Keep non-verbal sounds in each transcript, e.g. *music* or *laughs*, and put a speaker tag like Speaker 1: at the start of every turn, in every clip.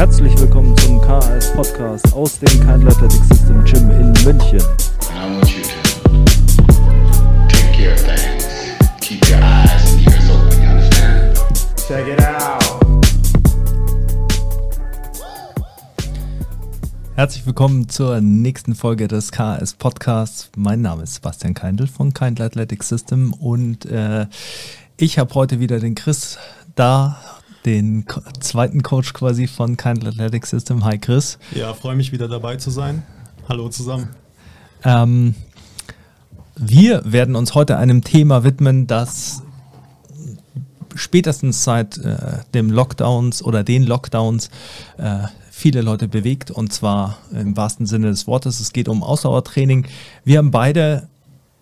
Speaker 1: Herzlich willkommen zum KAS Podcast aus dem Kind Athletic System Gym in München.
Speaker 2: And I want you to take care of things. Keep your eyes and ears open, you understand?
Speaker 3: Check it out.
Speaker 1: Herzlich willkommen zur nächsten Folge des KS Podcasts. Mein Name ist Sebastian Keindl von Kind Athletic System und äh, ich habe heute wieder den Chris da, den zweiten Coach quasi von Kind Athletic System. Hi Chris.
Speaker 3: Ja, freue mich wieder dabei zu sein. Hallo zusammen.
Speaker 1: Ähm, wir werden uns heute einem Thema widmen, das spätestens seit äh, dem Lockdowns oder den Lockdowns äh, viele Leute bewegt und zwar im wahrsten Sinne des Wortes. Es geht um Ausdauertraining. Wir haben beide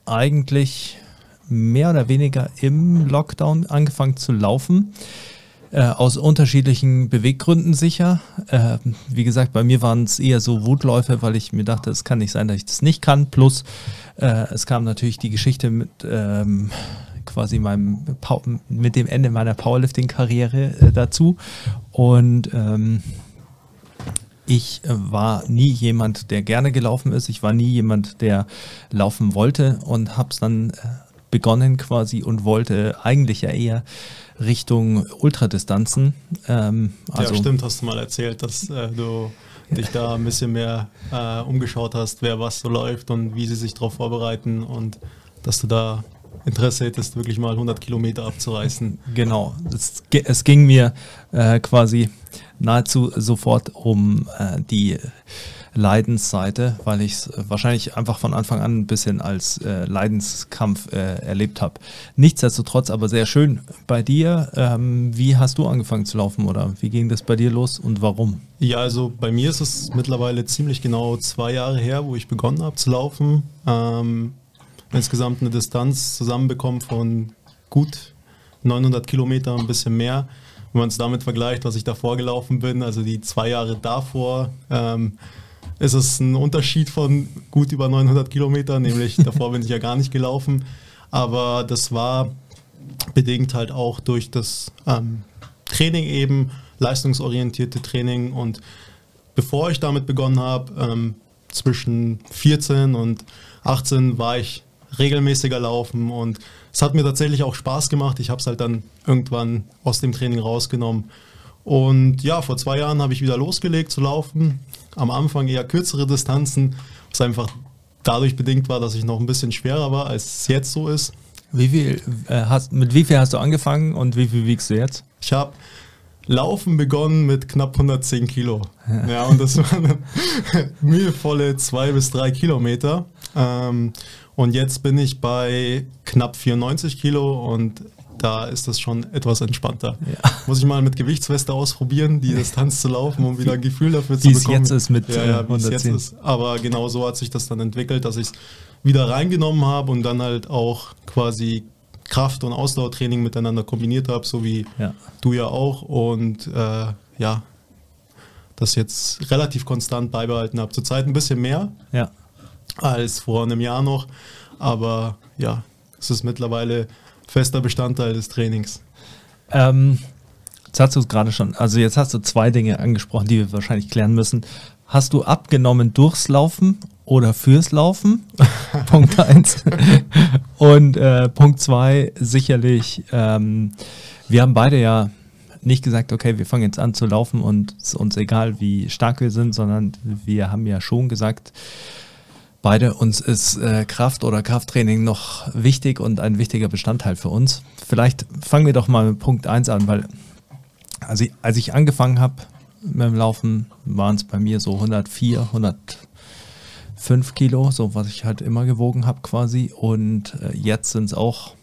Speaker 1: eigentlich mehr oder weniger im Lockdown angefangen zu laufen. Äh, aus unterschiedlichen Beweggründen sicher. Äh, wie gesagt, bei mir waren es eher so Wutläufe, weil ich mir dachte, es kann nicht sein, dass ich das nicht kann. Plus, äh, es kam natürlich die Geschichte mit ähm, quasi meinem Pow mit dem Ende meiner Powerlifting-Karriere äh, dazu. Und ähm, ich äh, war nie jemand, der gerne gelaufen ist. Ich war nie jemand, der laufen wollte und habe es dann begonnen quasi und wollte eigentlich ja eher Richtung Ultradistanzen. Ähm,
Speaker 3: also ja, stimmt, hast du mal erzählt, dass äh, du dich da ein bisschen mehr äh, umgeschaut hast, wer was so läuft und wie sie sich darauf vorbereiten und dass du da Interesse hättest, wirklich mal 100 Kilometer abzureißen.
Speaker 1: Genau, es, es ging mir äh, quasi nahezu sofort um äh, die Leidensseite, weil ich es wahrscheinlich einfach von Anfang an ein bisschen als äh, Leidenskampf äh, erlebt habe. Nichtsdestotrotz aber sehr schön bei dir. Ähm, wie hast du angefangen zu laufen oder wie ging das bei dir los und warum?
Speaker 3: Ja, also bei mir ist es mittlerweile ziemlich genau zwei Jahre her, wo ich begonnen habe zu laufen. Ähm, insgesamt eine Distanz zusammenbekommen von gut 900 Kilometer, ein bisschen mehr. Wenn man es damit vergleicht, was ich davor gelaufen bin, also die zwei Jahre davor, ähm, ist es ein Unterschied von gut über 900 Kilometern, nämlich *laughs* davor bin ich ja gar nicht gelaufen. Aber das war bedingt halt auch durch das ähm, Training eben, leistungsorientierte Training. Und bevor ich damit begonnen habe, ähm, zwischen 14 und 18 war ich regelmäßiger laufen und es hat mir tatsächlich auch Spaß gemacht. Ich habe es halt dann irgendwann aus dem Training rausgenommen. Und ja, vor zwei Jahren habe ich wieder losgelegt zu laufen. Am Anfang eher kürzere Distanzen, was einfach dadurch bedingt war, dass ich noch ein bisschen schwerer war, als es jetzt so ist.
Speaker 1: Wie viel äh, hast, mit wie viel hast du angefangen und wie viel wiegst du jetzt?
Speaker 3: Ich habe Laufen begonnen mit knapp 110 Kilo. Ja, ja und das waren *laughs* mühevolle zwei bis drei Kilometer. Ähm, und jetzt bin ich bei knapp 94 Kilo und da ist das schon etwas entspannter. Ja. Muss ich mal mit Gewichtsweste ausprobieren, die Distanz *laughs* zu laufen, um wieder ein Gefühl dafür zu bekommen. Wie
Speaker 1: es jetzt ist mit
Speaker 3: ja, ja, 110. Jetzt ist. Aber genau so hat sich das dann entwickelt, dass ich es wieder reingenommen habe und dann halt auch quasi Kraft- und Ausdauertraining miteinander kombiniert habe, so wie ja. du ja auch. Und äh, ja, das jetzt relativ konstant beibehalten habe. Zurzeit ein bisschen mehr. Ja als vor einem Jahr noch. Aber ja, es ist mittlerweile fester Bestandteil des Trainings.
Speaker 1: Ähm, jetzt hast du es gerade schon, also jetzt hast du zwei Dinge angesprochen, die wir wahrscheinlich klären müssen. Hast du abgenommen durchs Laufen oder fürs Laufen? *laughs* Punkt eins. Und äh, Punkt zwei, sicherlich, ähm, wir haben beide ja nicht gesagt, okay, wir fangen jetzt an zu laufen und es ist uns egal, wie stark wir sind, sondern wir haben ja schon gesagt, beide, uns ist äh, Kraft oder Krafttraining noch wichtig und ein wichtiger Bestandteil für uns. Vielleicht fangen wir doch mal mit Punkt 1 an, weil also als ich angefangen habe mit dem Laufen, waren es bei mir so 104, 105 Kilo, so was ich halt immer gewogen habe quasi. Und äh, jetzt sind es auch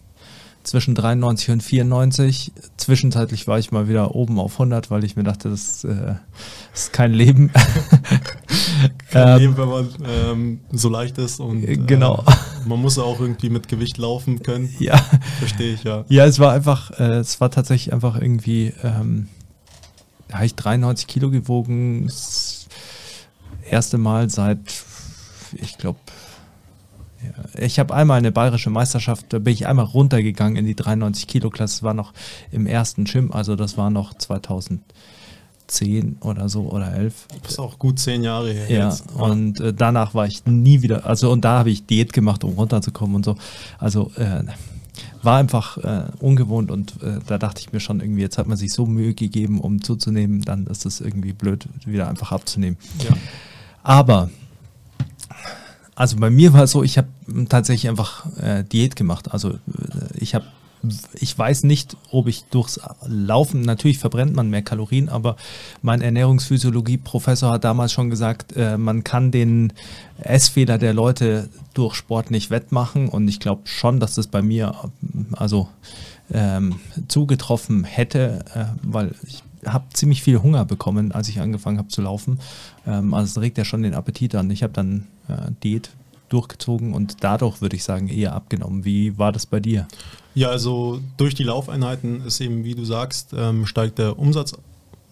Speaker 1: zwischen 93 und 94. Zwischenzeitlich war ich mal wieder oben auf 100, weil ich mir dachte, das äh, ist kein Leben. *laughs*
Speaker 3: kein ähm, Leben, wenn man ähm, so leicht ist und
Speaker 1: äh, genau.
Speaker 3: Äh, man muss auch irgendwie mit Gewicht laufen können.
Speaker 1: Ja.
Speaker 3: Verstehe ich, ja.
Speaker 1: Ja, es war einfach, äh, es war tatsächlich einfach irgendwie, ähm, da habe ich 93 Kilo gewogen. Das erste Mal seit, ich glaube, ich habe einmal eine bayerische Meisterschaft, da bin ich einmal runtergegangen in die 93 Kilo Klasse. Das war noch im ersten Gym, also das war noch 2000. zehn oder so oder elf.
Speaker 3: Das ist auch gut zehn Jahre her
Speaker 1: Ja,
Speaker 3: jetzt.
Speaker 1: und äh, danach war ich nie wieder, also und da habe ich Diät gemacht, um runterzukommen und so. Also äh, war einfach äh, ungewohnt und äh, da dachte ich mir schon irgendwie, jetzt hat man sich so Mühe gegeben, um zuzunehmen, dann ist es irgendwie blöd, wieder einfach abzunehmen.
Speaker 3: Ja.
Speaker 1: Aber, also bei mir war es so, ich habe tatsächlich einfach äh, Diät gemacht. Also äh, ich habe, ich weiß nicht, ob ich durchs Laufen, natürlich verbrennt man mehr Kalorien, aber mein Ernährungsphysiologie-Professor hat damals schon gesagt, äh, man kann den Essfehler der Leute durch Sport nicht wettmachen. Und ich glaube schon, dass das bei mir, also ähm, zugetroffen hätte, äh, weil ich habe ziemlich viel Hunger bekommen, als ich angefangen habe zu laufen. Ähm, also es regt ja schon den Appetit an. Ich habe dann äh, Diät durchgezogen und dadurch würde ich sagen eher abgenommen. Wie war das bei dir?
Speaker 3: Ja, also durch die Laufeinheiten ist eben, wie du sagst, ähm, steigt der Umsatz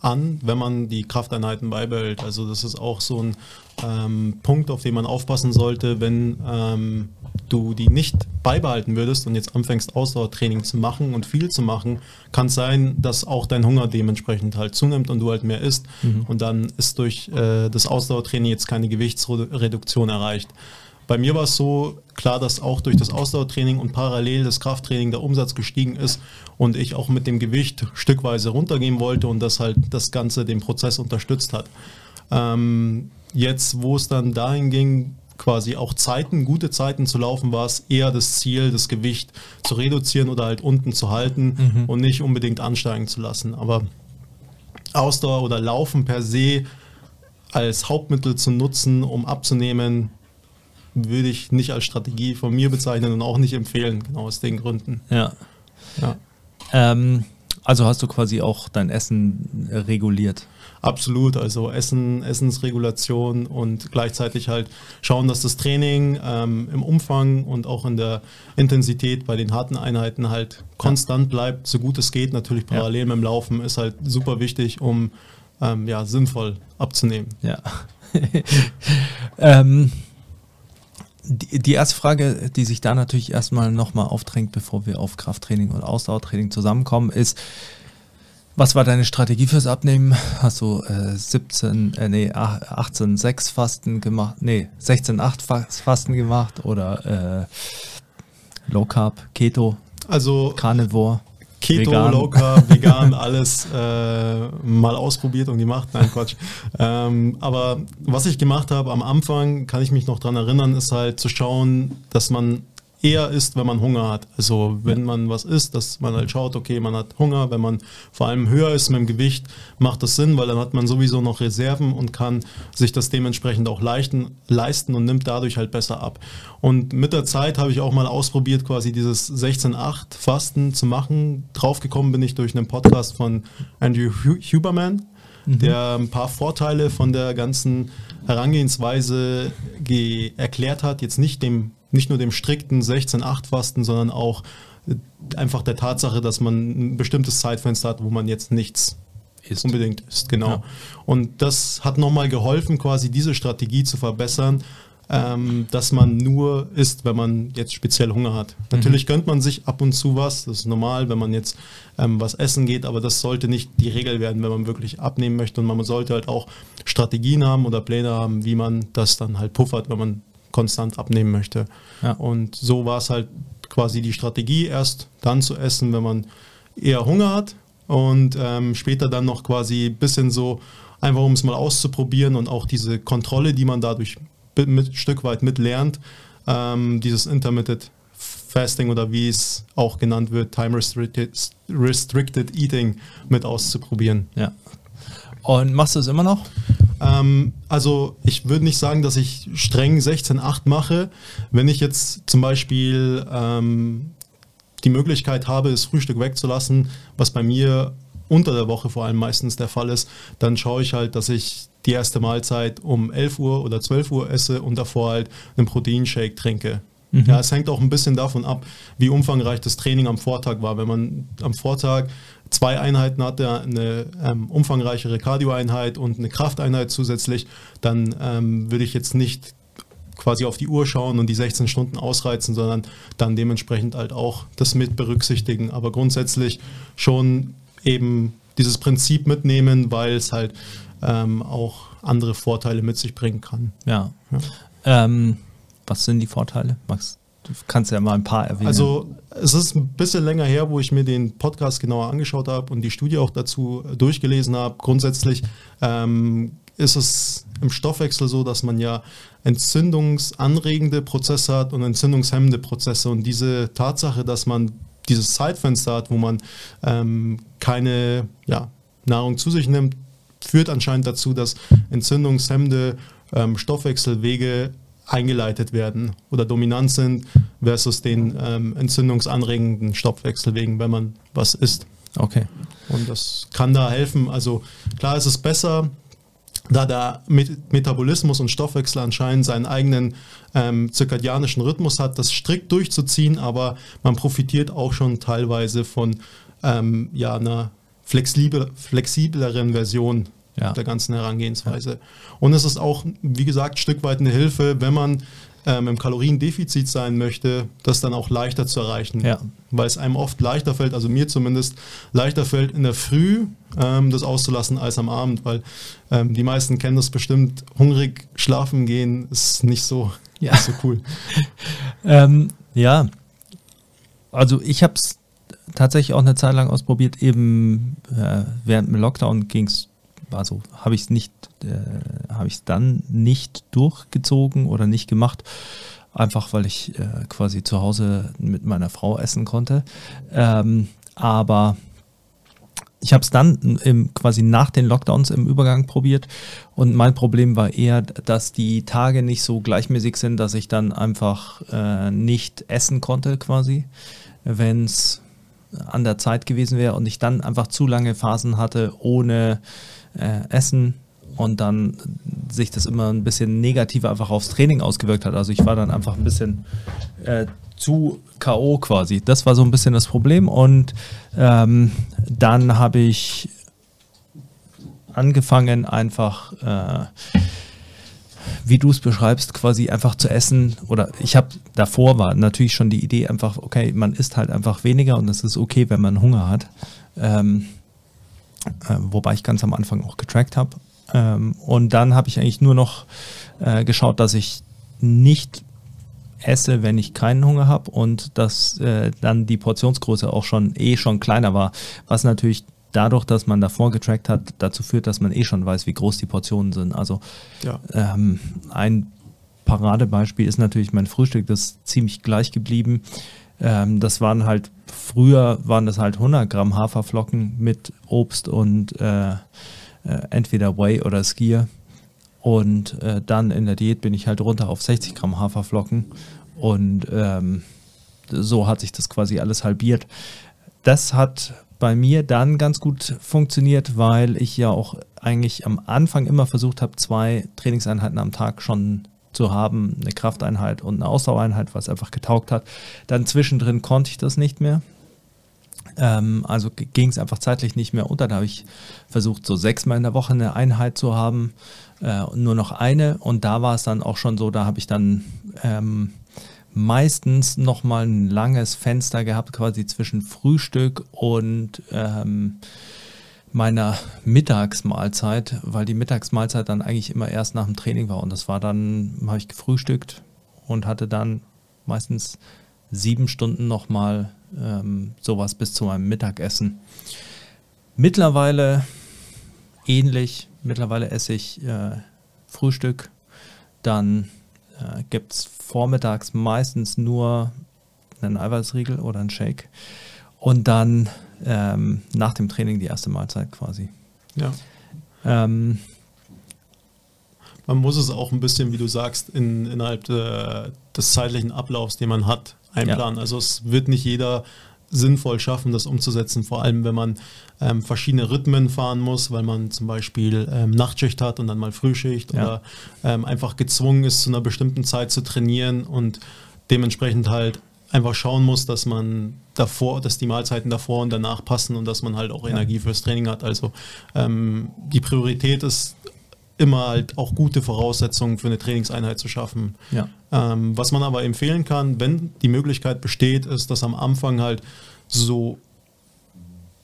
Speaker 3: an, wenn man die Krafteinheiten beibehält. Also das ist auch so ein ähm, Punkt, auf den man aufpassen sollte, wenn ähm, du die nicht beibehalten würdest und jetzt anfängst Ausdauertraining zu machen und viel zu machen, kann es sein, dass auch dein Hunger dementsprechend halt zunimmt und du halt mehr isst und dann ist durch äh, das Ausdauertraining jetzt keine Gewichtsreduktion erreicht. Bei mir war es so klar, dass auch durch das Ausdauertraining und parallel das Krafttraining der Umsatz gestiegen ist und ich auch mit dem Gewicht stückweise runtergehen wollte und das halt das Ganze den Prozess unterstützt hat. Ähm, jetzt, wo es dann dahin ging, quasi auch Zeiten, gute Zeiten zu laufen, war es eher das Ziel, das Gewicht zu reduzieren oder halt unten zu halten und nicht unbedingt ansteigen zu lassen. Aber Ausdauer oder Laufen per se als Hauptmittel zu nutzen, um abzunehmen, würde ich nicht als Strategie von mir bezeichnen und auch nicht empfehlen, genau aus den Gründen.
Speaker 1: Ja.
Speaker 3: Ja.
Speaker 1: Ähm, also hast du quasi auch dein Essen reguliert.
Speaker 3: Absolut, also Essen, Essensregulation und gleichzeitig halt schauen, dass das Training ähm, im Umfang und auch in der Intensität bei den harten Einheiten halt konstant bleibt, so gut es geht. Natürlich
Speaker 1: Ja.
Speaker 3: parallel mit dem Laufen ist halt super wichtig, um ähm, ja, sinnvoll abzunehmen.
Speaker 1: Ja. *laughs* ähm, die, die erste Frage, die sich da natürlich erstmal nochmal aufdrängt, bevor wir auf Krafttraining und Ausdauertraining zusammenkommen, ist, was war deine Strategie fürs Abnehmen? Hast du äh, 17, äh, nee, 18, 6 Fasten gemacht, nee, 16, 8 Fa- Fasten gemacht oder äh, Low Carb, Keto,
Speaker 3: Also
Speaker 1: Carnivore?
Speaker 3: Keto,
Speaker 1: vegan?
Speaker 3: Low Carb, vegan, *laughs* alles äh, mal ausprobiert und gemacht. Nein, Quatsch. Ähm, aber was ich gemacht habe am Anfang, kann ich mich noch dran erinnern, ist halt zu schauen, dass man eher isst, wenn man Hunger hat. Also wenn man was isst, dass man halt schaut, okay, man hat Hunger, wenn man vor allem höher ist mit dem Gewicht, macht das Sinn, weil dann hat man sowieso noch Reserven und kann sich das dementsprechend auch leichten, leisten und nimmt dadurch halt besser ab. Und mit der Zeit habe ich auch mal ausprobiert, quasi dieses 16-8 Fasten zu machen. Draufgekommen bin ich durch einen Podcast von Andrew Hu- Huberman, der ein paar Vorteile von der ganzen Herangehensweise ge erklärt hat. Jetzt nicht, dem, nicht nur dem strikten 16-8-Fasten, sondern auch äh, einfach der Tatsache, dass man ein bestimmtes Zeitfenster hat, wo man jetzt nichts
Speaker 1: Isst.
Speaker 3: unbedingt ist. Genau.
Speaker 1: Ja.
Speaker 3: Und das hat nochmal geholfen, quasi diese Strategie zu verbessern, ähm, dass man nur isst, wenn man jetzt speziell Hunger hat. Natürlich gönnt man sich ab und zu was, das ist normal, wenn man jetzt ähm, was essen geht, aber das sollte nicht die Regel werden, wenn man wirklich abnehmen möchte. Und man sollte halt auch Strategien haben oder Pläne haben, wie man das dann halt puffert, wenn man konstant abnehmen möchte.
Speaker 1: Ja.
Speaker 3: Und so war es halt quasi die Strategie, erst dann zu essen, wenn man eher Hunger hat und ähm, später dann noch quasi ein bisschen so, einfach um es mal auszuprobieren und auch diese Kontrolle, die man dadurch mit, ein Stück weit mitlernt, ähm, dieses Intermittent Fasting oder wie es auch genannt wird, Time Restricted, Restricted Eating mit auszuprobieren.
Speaker 1: Ja. Und machst du es immer noch?
Speaker 3: Ähm, also ich würde nicht sagen, dass ich streng 16-8 mache. Wenn ich jetzt zum Beispiel ähm, die Möglichkeit habe, das Frühstück wegzulassen, was bei mir unter der Woche vor allem meistens der Fall ist, dann schaue ich halt, dass ich die erste Mahlzeit um 11 Uhr oder 12 Uhr esse und davor halt einen Proteinshake trinke. Ja, es hängt auch ein bisschen davon ab, wie umfangreich das Training am Vortag war. Wenn man am Vortag zwei Einheiten hatte, eine ähm, umfangreichere Cardio-Einheit und eine Krafteinheit zusätzlich, dann ähm, würde ich jetzt nicht quasi auf die Uhr schauen und die 16 Stunden ausreizen, sondern dann dementsprechend halt auch das mit berücksichtigen. Aber grundsätzlich schon eben dieses Prinzip mitnehmen, weil es halt ähm, auch andere Vorteile mit sich bringen kann.
Speaker 1: Ja.
Speaker 3: Ja.
Speaker 1: Ähm, was sind die Vorteile? Max, du kannst ja mal ein paar erwähnen.
Speaker 3: Also es ist ein bisschen länger her, wo ich mir den Podcast genauer angeschaut habe und die Studie auch dazu durchgelesen habe. Grundsätzlich ähm, ist es im Stoffwechsel so, dass man ja entzündungsanregende Prozesse hat und entzündungshemmende Prozesse. Und diese Tatsache, dass man dieses Zeitfenster hat, wo man ähm, keine ja, Nahrung zu sich nimmt, führt anscheinend dazu, dass entzündungshemmende ähm, Stoffwechselwege eingeleitet werden oder dominant sind versus den ähm, entzündungsanregenden Stoffwechselwegen, wenn man was isst.
Speaker 1: okay.
Speaker 3: Und das kann da helfen. Also klar ist es besser, da der Met Metabolismus und Stoffwechsel anscheinend seinen eigenen ähm, zirkadianischen Rhythmus hat, das strikt durchzuziehen, aber man profitiert auch schon teilweise von ähm, ja, einer flexibel, flexibleren Version
Speaker 1: Ja.
Speaker 3: der ganzen Herangehensweise. Und es ist auch, wie gesagt, ein Stück weit eine Hilfe, wenn man ähm, im Kaloriendefizit sein möchte, das dann auch leichter zu erreichen.
Speaker 1: Ja.
Speaker 3: Weil es einem oft leichter fällt, also mir zumindest, leichter fällt in der Früh ähm, das auszulassen als am Abend, weil ähm, die meisten kennen das bestimmt, hungrig schlafen gehen ist nicht so,
Speaker 1: Ja.
Speaker 3: nicht so cool. *laughs*
Speaker 1: Ähm, ja, also ich habe es tatsächlich auch eine Zeit lang ausprobiert, eben äh, während dem Lockdown ging es, also habe ich es nicht, äh, habe ich dann nicht durchgezogen oder nicht gemacht, einfach weil ich äh, quasi zu Hause mit meiner Frau essen konnte. Ähm, aber ich habe es dann im, quasi nach den Lockdowns im Übergang probiert und mein Problem war eher, dass die Tage nicht so gleichmäßig sind, dass ich dann einfach äh, nicht essen konnte quasi, wenn es an der Zeit gewesen wäre und ich dann einfach zu lange Phasen hatte ohne äh, Essen und dann sich das immer ein bisschen negativer einfach aufs Training ausgewirkt hat. Also ich war dann einfach ein bisschen äh, zu K.O. quasi. Das war so ein bisschen das Problem und ähm, dann habe ich angefangen einfach äh, wie du es beschreibst, quasi einfach zu essen. Oder ich habe davor war natürlich schon die Idee einfach, okay, man isst halt einfach weniger und es ist okay, wenn man Hunger hat. Ähm, äh, wobei ich ganz am Anfang auch getrackt habe. Ähm, und dann habe ich eigentlich nur noch äh, geschaut, dass ich nicht esse, wenn ich keinen Hunger habe und dass äh, dann die Portionsgröße auch schon eh schon kleiner war, was natürlich dadurch, dass man davor getrackt hat, dazu führt, dass man eh schon weiß, wie groß die Portionen sind. Also
Speaker 3: Ja.
Speaker 1: ähm, ein Paradebeispiel ist natürlich mein Frühstück, das ist ziemlich gleich geblieben. Ähm, das waren halt, früher waren das halt 100 Gramm Haferflocken mit Obst und äh, äh, entweder Whey oder Skier. Und äh, dann in der Diät bin ich halt runter auf 60 Gramm Haferflocken. Und ähm, so hat sich das quasi alles halbiert. Das hat bei mir dann ganz gut funktioniert, weil ich ja auch eigentlich am Anfang immer versucht habe, zwei Trainingseinheiten am Tag schon zu haben, eine Krafteinheit und eine Ausdauereinheit, was einfach getaugt hat. Dann zwischendrin konnte ich das nicht mehr. Ähm, also ging es einfach zeitlich nicht mehr unter. Da habe ich versucht, so sechsmal in der Woche eine Einheit zu haben, äh, nur noch eine. Und da war es dann auch schon so, da habe ich dann ähm, meistens nochmal ein langes Fenster gehabt, quasi zwischen Frühstück und ähm, meiner Mittagsmahlzeit, weil die Mittagsmahlzeit dann eigentlich immer erst nach dem Training war. Und das war dann, habe ich gefrühstückt und hatte dann meistens sieben Stunden nochmal ähm, sowas bis zu meinem Mittagessen. Mittlerweile ähnlich. Mittlerweile esse ich äh, Frühstück, dann äh, gibt es vormittags meistens nur einen Eiweißriegel oder einen Shake und dann ähm, nach dem Training die erste Mahlzeit quasi.
Speaker 3: Ja.
Speaker 1: Ähm,
Speaker 3: Man muss es auch ein bisschen, wie du sagst, in, innerhalb de, des zeitlichen Ablaufs, den man hat, einplanen. Also es wird nicht jeder sinnvoll schaffen, das umzusetzen, vor allem wenn man ähm, verschiedene Rhythmen fahren muss, weil man zum Beispiel ähm, Nachtschicht hat und dann mal Frühschicht
Speaker 1: Ja.
Speaker 3: oder ähm, einfach gezwungen ist, zu einer bestimmten Zeit zu trainieren und dementsprechend halt einfach schauen muss, dass man davor, dass die Mahlzeiten davor und danach passen und dass man halt auch Energie fürs Training hat. Also ähm, die Priorität ist immer halt auch gute Voraussetzungen für eine Trainingseinheit zu schaffen.
Speaker 1: ja.
Speaker 3: Ähm, was man aber empfehlen kann, wenn die Möglichkeit besteht, ist, dass am Anfang halt so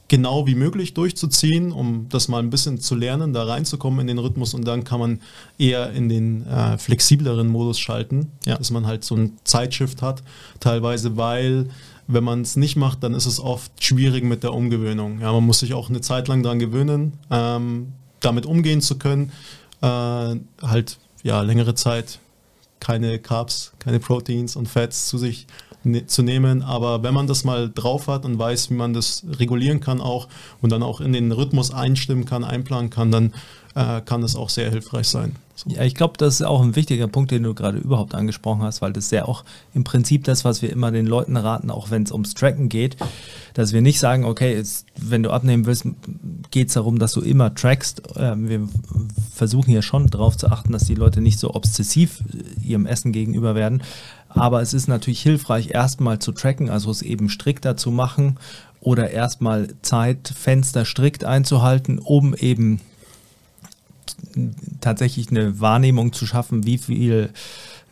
Speaker 3: genau wie möglich durchzuziehen, um das mal ein bisschen zu lernen, da reinzukommen in den Rhythmus und dann kann man eher in den äh, flexibleren Modus schalten,
Speaker 1: Ja.
Speaker 3: dass man halt so einen Zeitshift hat, teilweise, weil wenn man es nicht macht, dann ist es oft schwierig mit der Umgewöhnung. Ja, man muss sich auch eine Zeit lang daran gewöhnen, ähm, damit umgehen zu können, äh, halt ja längere Zeit keine Carbs, keine Proteins und Fats zu sich ne zu nehmen. Aber wenn man das mal drauf hat und weiß, wie man das regulieren kann auch und dann auch in den Rhythmus einstimmen kann, einplanen kann, dann äh, kann das auch sehr hilfreich sein. So.
Speaker 1: Ja, ich glaube, das ist auch ein wichtiger Punkt, den du gerade überhaupt angesprochen hast, weil das ist ja auch im Prinzip das, was wir immer den Leuten raten, auch wenn es ums Tracken geht, dass wir nicht sagen, okay, jetzt, wenn du abnehmen willst, geht es darum, dass du immer trackst. Ähm, wir versuchen ja schon darauf zu achten, dass die Leute nicht so obsessiv äh, ihrem Essen gegenüber werden. Aber es ist natürlich hilfreich, erstmal zu tracken, also es eben strikter zu machen oder erstmal Zeitfenster strikt einzuhalten, um eben tatsächlich eine Wahrnehmung zu schaffen, wie viel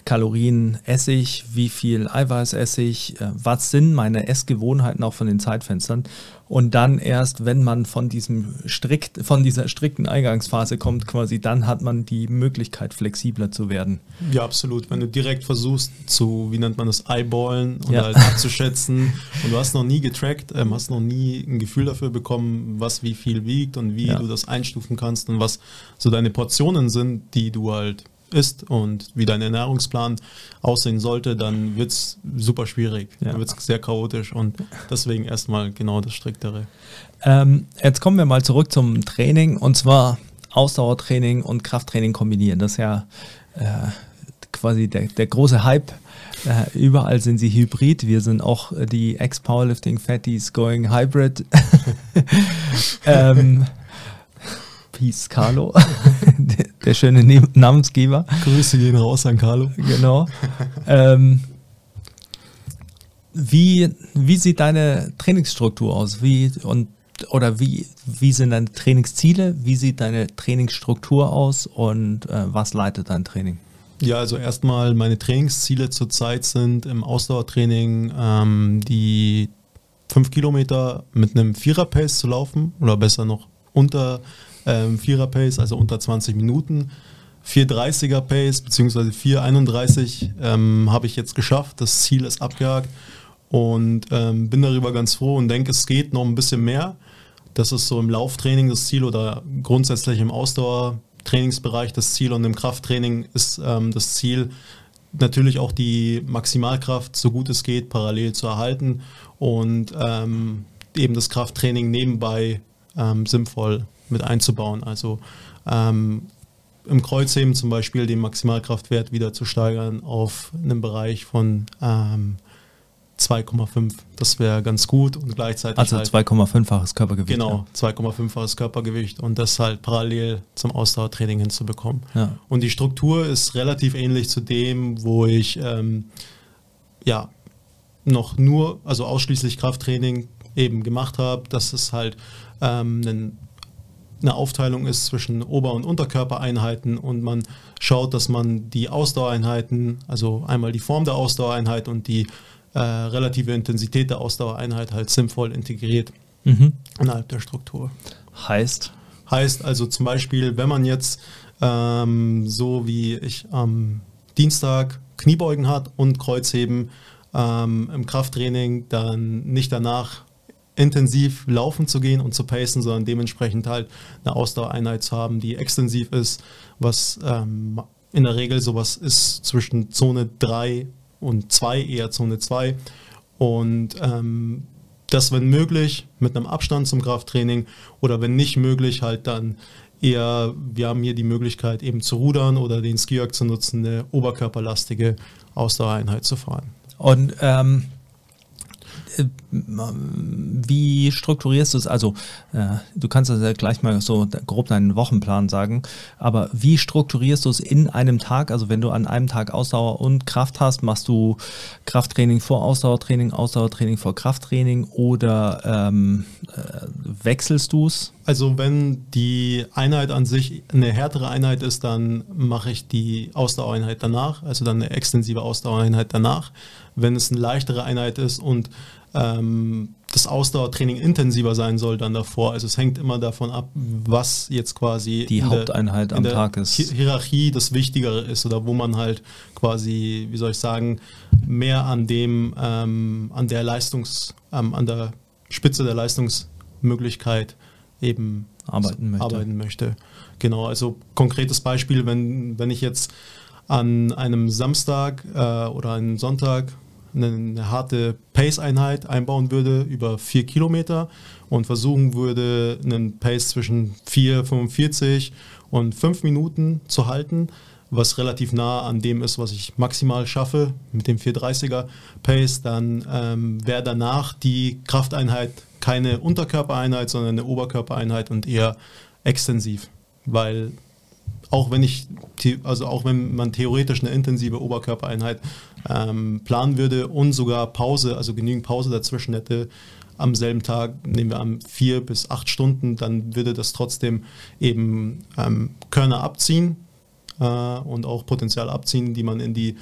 Speaker 1: Kalorien esse ich, wie viel Eiweiß esse ich, äh, was sind meine Essgewohnheiten auch von den Zeitfenstern. Und dann erst, wenn man von diesem strikt, von dieser strikten Eingangsphase kommt, quasi, dann hat man die Möglichkeit, flexibler zu werden.
Speaker 3: Ja, absolut. Wenn du direkt versuchst zu, wie nennt man das, eyeballen und
Speaker 1: Ja.
Speaker 3: halt abzuschätzen *laughs* und du hast noch nie getrackt, ähm, hast noch nie ein Gefühl dafür bekommen, was wie viel wiegt und wie
Speaker 1: Ja.
Speaker 3: du das einstufen kannst und was so deine Portionen sind, die du halt isst und wie dein Ernährungsplan aussehen sollte, dann wird es super schwierig.
Speaker 1: Ja.
Speaker 3: Dann wird es sehr chaotisch und deswegen erstmal genau das Striktere.
Speaker 1: Ähm, jetzt kommen wir mal zurück zum Training und zwar Ausdauertraining und Krafttraining kombinieren. Das ist ja äh, quasi der, der große Hype. Äh, überall sind sie hybrid. Wir sind auch die Ex-Powerlifting Fatties going hybrid. *laughs* ähm, Peace, Carlo, *laughs* der, schöne Ne- Namensgeber.
Speaker 3: Grüße gehen raus an Carlo.
Speaker 1: Genau. ähm, wie, wie sieht deine Trainingsstruktur aus? Wie und oder wie, wie sind deine Trainingsziele? Wie sieht deine Trainingsstruktur aus und äh, was leitet dein Training?
Speaker 3: Ja, also erstmal meine Trainingsziele zurzeit sind im Ausdauertraining ähm, die 5 Kilometer mit einem Vierer-Pace zu laufen oder besser noch unter ähm, Vierer-Pace, also unter 20 Minuten. 430er Pace bzw. 431 ähm, habe ich jetzt geschafft. Das Ziel ist abgehakt und ähm, bin darüber ganz froh und denke, es geht noch ein bisschen mehr. Das ist so im Lauftraining das Ziel oder grundsätzlich im Ausdauertrainingsbereich das Ziel und im Krafttraining ist ähm, das Ziel, natürlich auch die Maximalkraft so gut es geht parallel zu erhalten und ähm, eben das Krafttraining nebenbei ähm, sinnvoll mit einzubauen. Also ähm, im Kreuzheben zum Beispiel den Maximalkraftwert wieder zu steigern auf einen Bereich von ähm, 2,5. Das wäre ganz gut und gleichzeitig
Speaker 1: Also
Speaker 3: halt
Speaker 1: 2,5-faches Körpergewicht.
Speaker 3: Genau, 2,5-faches Körpergewicht und das halt parallel zum Ausdauertraining hinzubekommen.
Speaker 1: Ja.
Speaker 3: Und die Struktur ist relativ ähnlich zu dem, wo ich ähm, ja noch nur, also ausschließlich Krafttraining eben gemacht habe, dass es halt ähm, einen, eine Aufteilung ist zwischen Ober- und Unterkörpereinheiten und man schaut, dass man die Ausdauereinheiten, also einmal die Form der Ausdauereinheit und die äh, relative Intensität der Ausdauereinheit halt sinnvoll integriert.
Speaker 1: Mhm.
Speaker 3: innerhalb der Struktur.
Speaker 1: Heißt,
Speaker 3: Heißt also zum Beispiel, wenn man jetzt ähm, so wie ich am Dienstag Kniebeugen hat und Kreuzheben ähm, im Krafttraining, dann nicht danach intensiv laufen zu gehen und zu pacen, sondern dementsprechend halt eine Ausdauereinheit zu haben, die extensiv ist, was ähm, in der Regel sowas ist zwischen Zone 3 und 2, eher Zone 2. Und ähm, das, wenn möglich, mit einem Abstand zum Krafttraining oder wenn nicht möglich, halt dann eher, wir haben hier die Möglichkeit eben zu rudern oder den Skierg zu nutzen, eine oberkörperlastige Ausdauereinheit zu fahren.
Speaker 1: Und ähm, äh, wie strukturierst du es? Also, äh, du kannst das ja gleich mal so grob deinen Wochenplan sagen, aber wie strukturierst du es in einem Tag? Also, wenn du an einem Tag Ausdauer und Kraft hast, machst du Krafttraining vor Ausdauertraining, Ausdauertraining vor Krafttraining oder ähm, äh, wechselst du es?
Speaker 3: Also wenn die Einheit an sich eine härtere Einheit ist, dann mache ich die Ausdauereinheit danach, also dann eine extensive Ausdauereinheit danach. Wenn es eine leichtere Einheit ist und ähm, das Ausdauertraining intensiver sein soll dann davor. Also es hängt immer davon ab, was jetzt quasi
Speaker 1: Die
Speaker 3: in der-
Speaker 1: Haupteinheit
Speaker 3: in
Speaker 1: am
Speaker 3: der
Speaker 1: Tag ist.
Speaker 3: Hi- Hierarchie das Wichtigere ist oder wo man halt quasi, wie soll ich sagen, mehr an dem, ähm, an der Leistungs, ähm, an der Spitze der Leistungsmöglichkeit eben
Speaker 1: Arbeiten möchte.
Speaker 3: arbeiten möchte. Genau, also konkretes Beispiel, wenn, wenn ich jetzt an einem Samstag äh, oder einem Sonntag eine, eine harte Pace-Einheit einbauen würde über vier Kilometer und versuchen würde, einen Pace zwischen 4,45 und 5 Minuten zu halten, was relativ nah an dem ist, was ich maximal schaffe mit dem 430er Pace, dann ähm, wäre danach die Krafteinheit keine Unterkörpereinheit, sondern eine Oberkörpereinheit und eher extensiv, weil auch wenn ich, also auch wenn man theoretisch eine intensive Oberkörpereinheit ähm, planen würde und sogar Pause, also genügend Pause dazwischen hätte, am selben Tag, nehmen wir an vier bis acht Stunden, dann würde das trotzdem eben ähm, Körner abziehen äh, und auch Potenzial abziehen, die man in die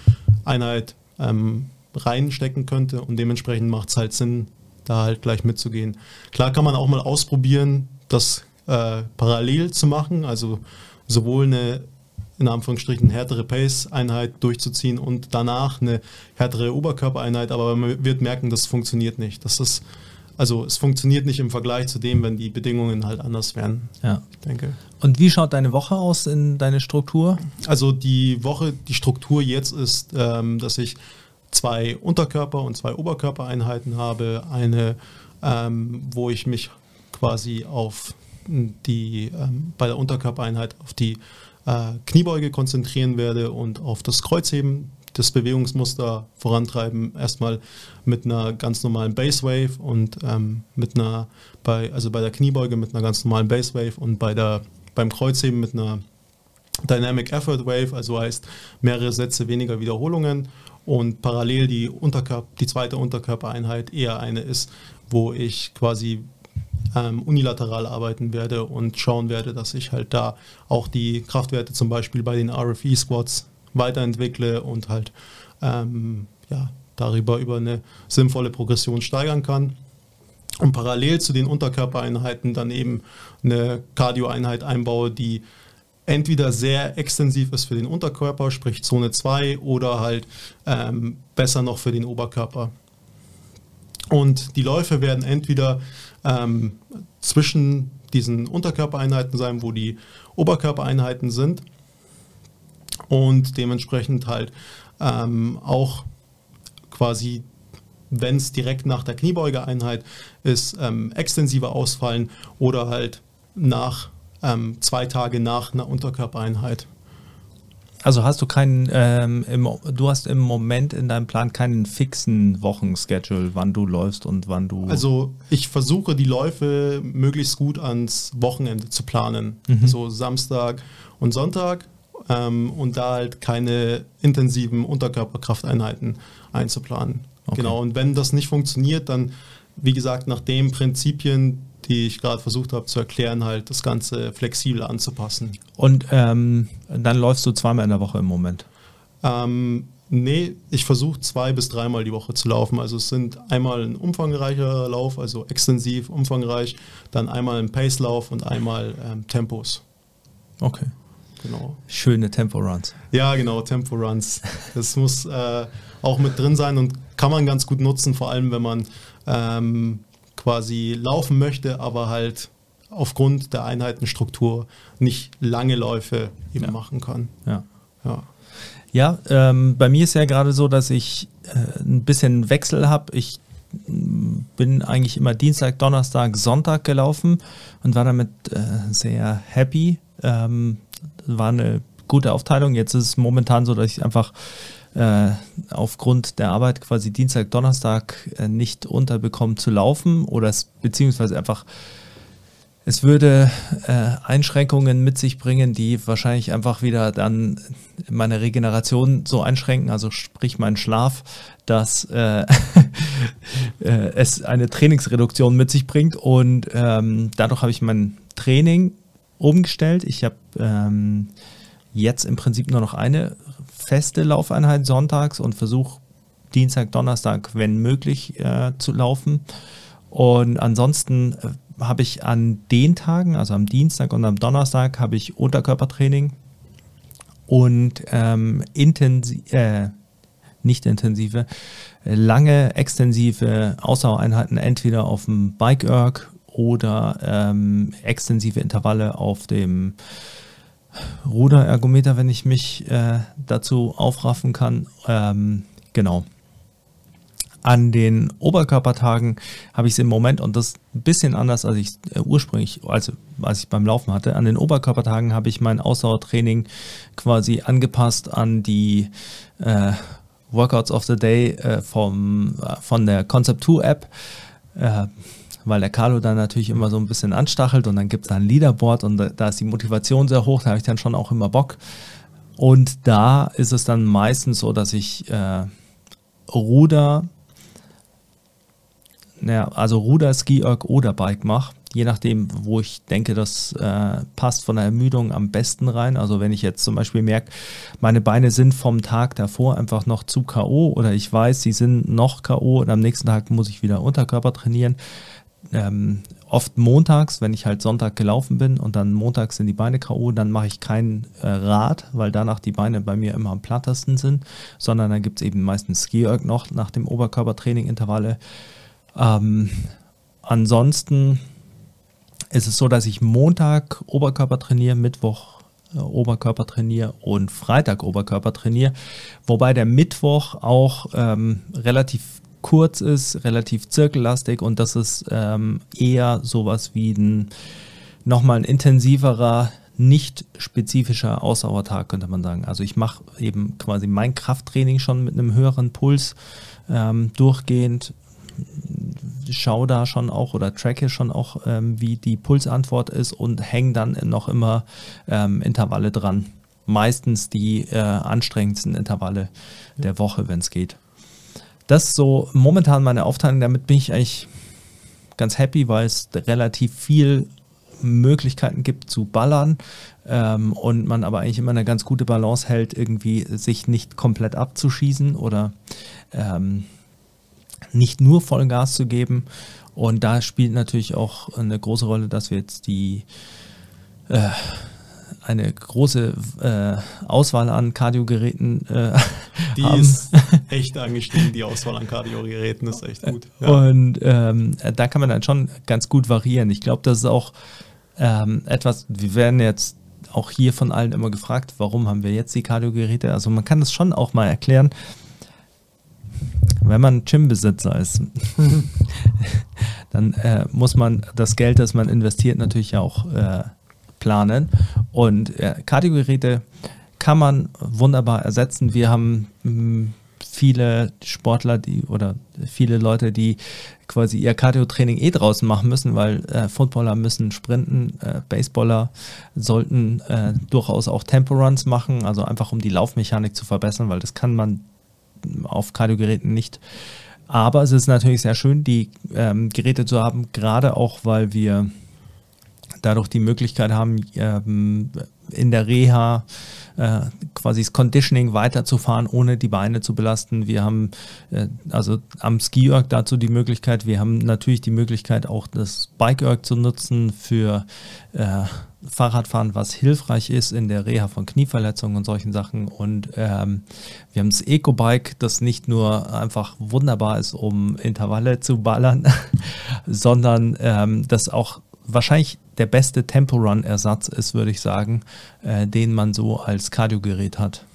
Speaker 3: Einheit ähm, reinstecken könnte. Und dementsprechend macht es halt Sinn, da halt gleich mitzugehen. Klar kann man auch mal ausprobieren, das äh, parallel zu machen, also sowohl eine in Anführungsstrichen härtere Pace-Einheit durchzuziehen und danach eine härtere Oberkörpereinheit, aber man wird merken, das funktioniert nicht. Das ist, also es funktioniert nicht im Vergleich zu dem, wenn die Bedingungen halt anders wären,
Speaker 1: Ja.
Speaker 3: ich denke.
Speaker 1: Und wie schaut deine Woche aus in deine Struktur?
Speaker 3: Also die Woche, die Struktur jetzt ist, ähm, dass ich zwei Unterkörper- und zwei Oberkörpereinheiten habe. Eine, ähm, wo ich mich quasi auf die, ähm, bei der Unterkörpereinheit auf die äh, Kniebeuge konzentrieren werde und auf das Kreuzheben, das Bewegungsmuster vorantreiben. Erstmal mit einer ganz normalen Base Wave und ähm, mit einer, bei, also bei der Kniebeuge mit einer ganz normalen Base Wave und bei der, beim Kreuzheben mit einer Dynamic Effort Wave, also heißt mehrere Sätze, weniger Wiederholungen und parallel die, Unterkörper, die zweite Unterkörpereinheit eher eine ist, wo ich quasi ähm, unilateral arbeiten werde und schauen werde, dass ich halt da auch die Kraftwerte zum Beispiel bei den RFE Squats weiterentwickle und halt ähm, ja, darüber über eine sinnvolle Progression steigern kann. Und parallel zu den Unterkörpereinheiten dann eben eine Cardio-Einheit einbaue, die entweder sehr extensiv ist für den Unterkörper, sprich Zone 2, oder halt ähm, besser noch für den Oberkörper. Und die Läufe werden entweder ähm, zwischen diesen Unterkörpereinheiten sein, wo die Oberkörpereinheiten sind und dementsprechend halt ähm, auch quasi, wenn es direkt nach der Kniebeugeeinheit ist, ähm, extensiver ausfallen oder halt nach ähm, zwei Tage nach einer Unterkörpereinheit.
Speaker 1: Also hast du keinen, ähm, im, du hast im Moment in deinem Plan keinen fixen Wochenschedule, wann du läufst und wann du.
Speaker 3: Also ich versuche die Läufe möglichst gut ans Wochenende zu planen.
Speaker 1: Mhm.
Speaker 3: So Samstag und Sonntag ähm, und da halt keine intensiven Unterkörperkrafteinheiten einzuplanen.
Speaker 1: Okay.
Speaker 3: Genau, und wenn das nicht funktioniert, dann, wie gesagt, nach den Prinzipien, die ich gerade versucht habe zu erklären, halt das Ganze flexibel anzupassen.
Speaker 1: und ähm, dann läufst du zweimal in der Woche im Moment.
Speaker 3: Ähm, nee, ich versuche zwei bis dreimal die Woche zu laufen. Also es sind einmal ein umfangreicherer Lauf, also extensiv, umfangreich, dann einmal ein Pacelauf und einmal ähm, Tempos.
Speaker 1: Okay.
Speaker 3: Genau.
Speaker 1: Schöne Tempo-Runs.
Speaker 3: Ja, genau, Tempo-Runs. Das muss äh, auch mit drin sein und kann man ganz gut nutzen, vor allem wenn man ähm, quasi laufen möchte, aber halt aufgrund der Einheitenstruktur nicht lange Läufe eben
Speaker 1: Ja.
Speaker 3: machen kann.
Speaker 1: Ja.
Speaker 3: Ja.
Speaker 1: Ja, ähm, bei mir ist ja gerade so, dass ich äh, ein bisschen Wechsel habe. Ich mm, bin eigentlich immer Dienstag, Donnerstag, Sonntag gelaufen und war damit äh, sehr happy. Ähm, war eine gute Aufteilung. Jetzt ist es momentan so, dass ich einfach äh, aufgrund der Arbeit quasi Dienstag, Donnerstag äh, nicht unterbekomme zu laufen oder es beziehungsweise einfach es würde äh, Einschränkungen mit sich bringen, die wahrscheinlich einfach wieder dann meine Regeneration so einschränken, also sprich meinen Schlaf, dass äh, *laughs* es eine Trainingsreduktion mit sich bringt und ähm, dadurch habe ich mein Training umgestellt. Ich habe ähm, jetzt im Prinzip nur noch eine feste Laufeinheit sonntags und versuche Dienstag, Donnerstag, wenn möglich, äh, zu laufen. Und ansonsten äh, habe ich an den Tagen, also am Dienstag und am Donnerstag, habe ich Unterkörpertraining und ähm, intensiv, äh, nicht intensive, lange, extensive Ausdauereinheiten entweder auf dem Bike-Erg oder ähm, extensive Intervalle auf dem Ruderergometer, wenn ich mich äh, dazu aufraffen kann. Ähm, genau. An den Oberkörpertagen habe ich es im Moment, und das ein bisschen anders, als ich äh, ursprünglich, also als ich beim Laufen hatte, an den Oberkörpertagen habe ich mein Ausdauertraining quasi angepasst an die äh, Workouts of the Day äh, vom, äh, von der Concept 2 App. Weil der Carlo dann natürlich immer so ein bisschen anstachelt und dann gibt es ein Leaderboard und da, da ist die Motivation sehr hoch, da habe ich dann schon auch immer Bock. Und da ist es dann meistens so, dass ich äh, Ruder, ja, also Ruder, Ski Erg oder Bike mache, je nachdem, wo ich denke, das äh, passt von der Ermüdung am besten rein. Also wenn ich jetzt zum Beispiel merke, meine Beine sind vom Tag davor einfach noch zu K.O. oder ich weiß, sie sind noch K.O. und am nächsten Tag muss ich wieder Unterkörper trainieren, ähm, oft montags, wenn ich halt Sonntag gelaufen bin und dann montags sind die Beine K.O., dann mache ich kein äh, Rad, weil danach die Beine bei mir immer am plattesten sind, sondern dann gibt es eben meistens ski noch nach dem Oberkörpertraining-Intervalle. Ähm, ansonsten ist es so, dass ich Montag Oberkörper trainiere, Mittwoch äh, Oberkörper trainiere und Freitag Oberkörper trainiere, wobei der Mittwoch auch ähm, relativ kurz ist, relativ zirkellastig und das ist ähm, eher sowas wie ein nochmal ein intensiverer, nicht spezifischer Ausdauertag, könnte man sagen. Also ich mache eben quasi mein Krafttraining schon mit einem höheren Puls ähm, durchgehend, schaue da schon auch oder tracke schon auch, ähm, wie die Pulsantwort ist und hänge dann noch immer ähm, Intervalle dran. Meistens die äh, anstrengendsten Intervalle der Woche, wenn es geht. Das ist so momentan meine Aufteilung. Damit bin ich eigentlich ganz happy, weil es relativ viel Möglichkeiten gibt zu ballern ähm, und man aber eigentlich immer eine ganz gute Balance hält, irgendwie sich nicht komplett abzuschießen oder ähm, nicht nur Vollgas zu geben. Und da spielt natürlich auch eine große Rolle, dass wir jetzt die äh, eine große äh, Auswahl an Kardiogeräten äh,
Speaker 3: die
Speaker 1: haben.
Speaker 3: ist *laughs* echt angestiegen, die Auswahl an Kardiogeräten ist echt gut.
Speaker 1: Ja. Und ähm, da kann man dann schon ganz gut variieren. Ich glaube, das ist auch ähm, etwas, wir werden jetzt auch hier von allen immer gefragt, warum haben wir jetzt die Kardiogeräte? Also man kann das schon auch mal erklären. Wenn man Gymbesitzer ist, *laughs* *laughs* dann äh, muss man das Geld, das man investiert, natürlich auch äh, planen. Und äh, Kardiogeräte kann man wunderbar ersetzen. Wir haben mh, hm, viele Sportler, die oder viele Leute, die quasi ihr Cardio-Training eh draußen machen müssen, weil äh, Footballer müssen sprinten, äh, Baseballer sollten äh, durchaus auch Tempo-Runs machen, also einfach um die Laufmechanik zu verbessern, weil das kann man auf Kardiogeräten nicht. Aber es ist natürlich sehr schön, die ähm, Geräte zu haben, gerade auch, weil wir dadurch die Möglichkeit haben, ähm, in der Reha äh, quasi das Conditioning weiterzufahren, ohne die Beine zu belasten. Wir haben äh, also am Ski-Erg dazu die Möglichkeit, wir haben natürlich die Möglichkeit auch das Bike-Erg zu nutzen für äh, Fahrradfahren, was hilfreich ist in der Reha von Knieverletzungen und solchen Sachen. Und ähm, wir haben das Eco-Bike, das nicht nur einfach wunderbar ist, um Intervalle zu ballern, *laughs* sondern ähm, das auch wahrscheinlich der beste Tempo-Run-Ersatz ist, würde ich sagen, äh, den man so als Kardiogerät hat.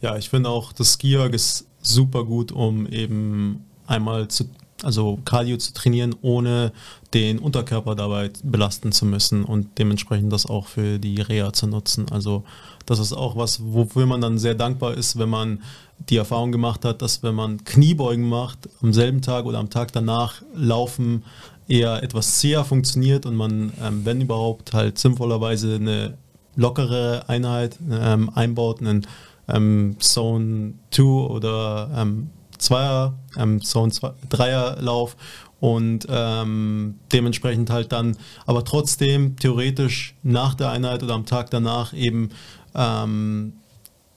Speaker 3: Ja, ich finde auch, das Skiorg ist super gut, um eben einmal zu, also Cardio zu trainieren, ohne den Unterkörper dabei belasten zu müssen und dementsprechend das auch für die Reha zu nutzen. Also das ist auch was, wofür man dann sehr dankbar ist, wenn man die Erfahrung gemacht hat, dass wenn man Kniebeugen macht, am selben Tag oder am Tag danach laufen eher etwas zäher funktioniert und man, ähm, wenn überhaupt, halt sinnvollerweise eine lockere Einheit ähm, einbaut, einen ähm, Zone 2 oder ähm, Zweier, ähm, Zone 3er Lauf und ähm, dementsprechend halt dann, aber trotzdem theoretisch nach der Einheit oder am Tag danach eben ähm,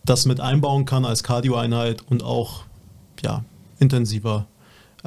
Speaker 3: das mit einbauen kann als Cardio-Einheit und auch ja, intensiver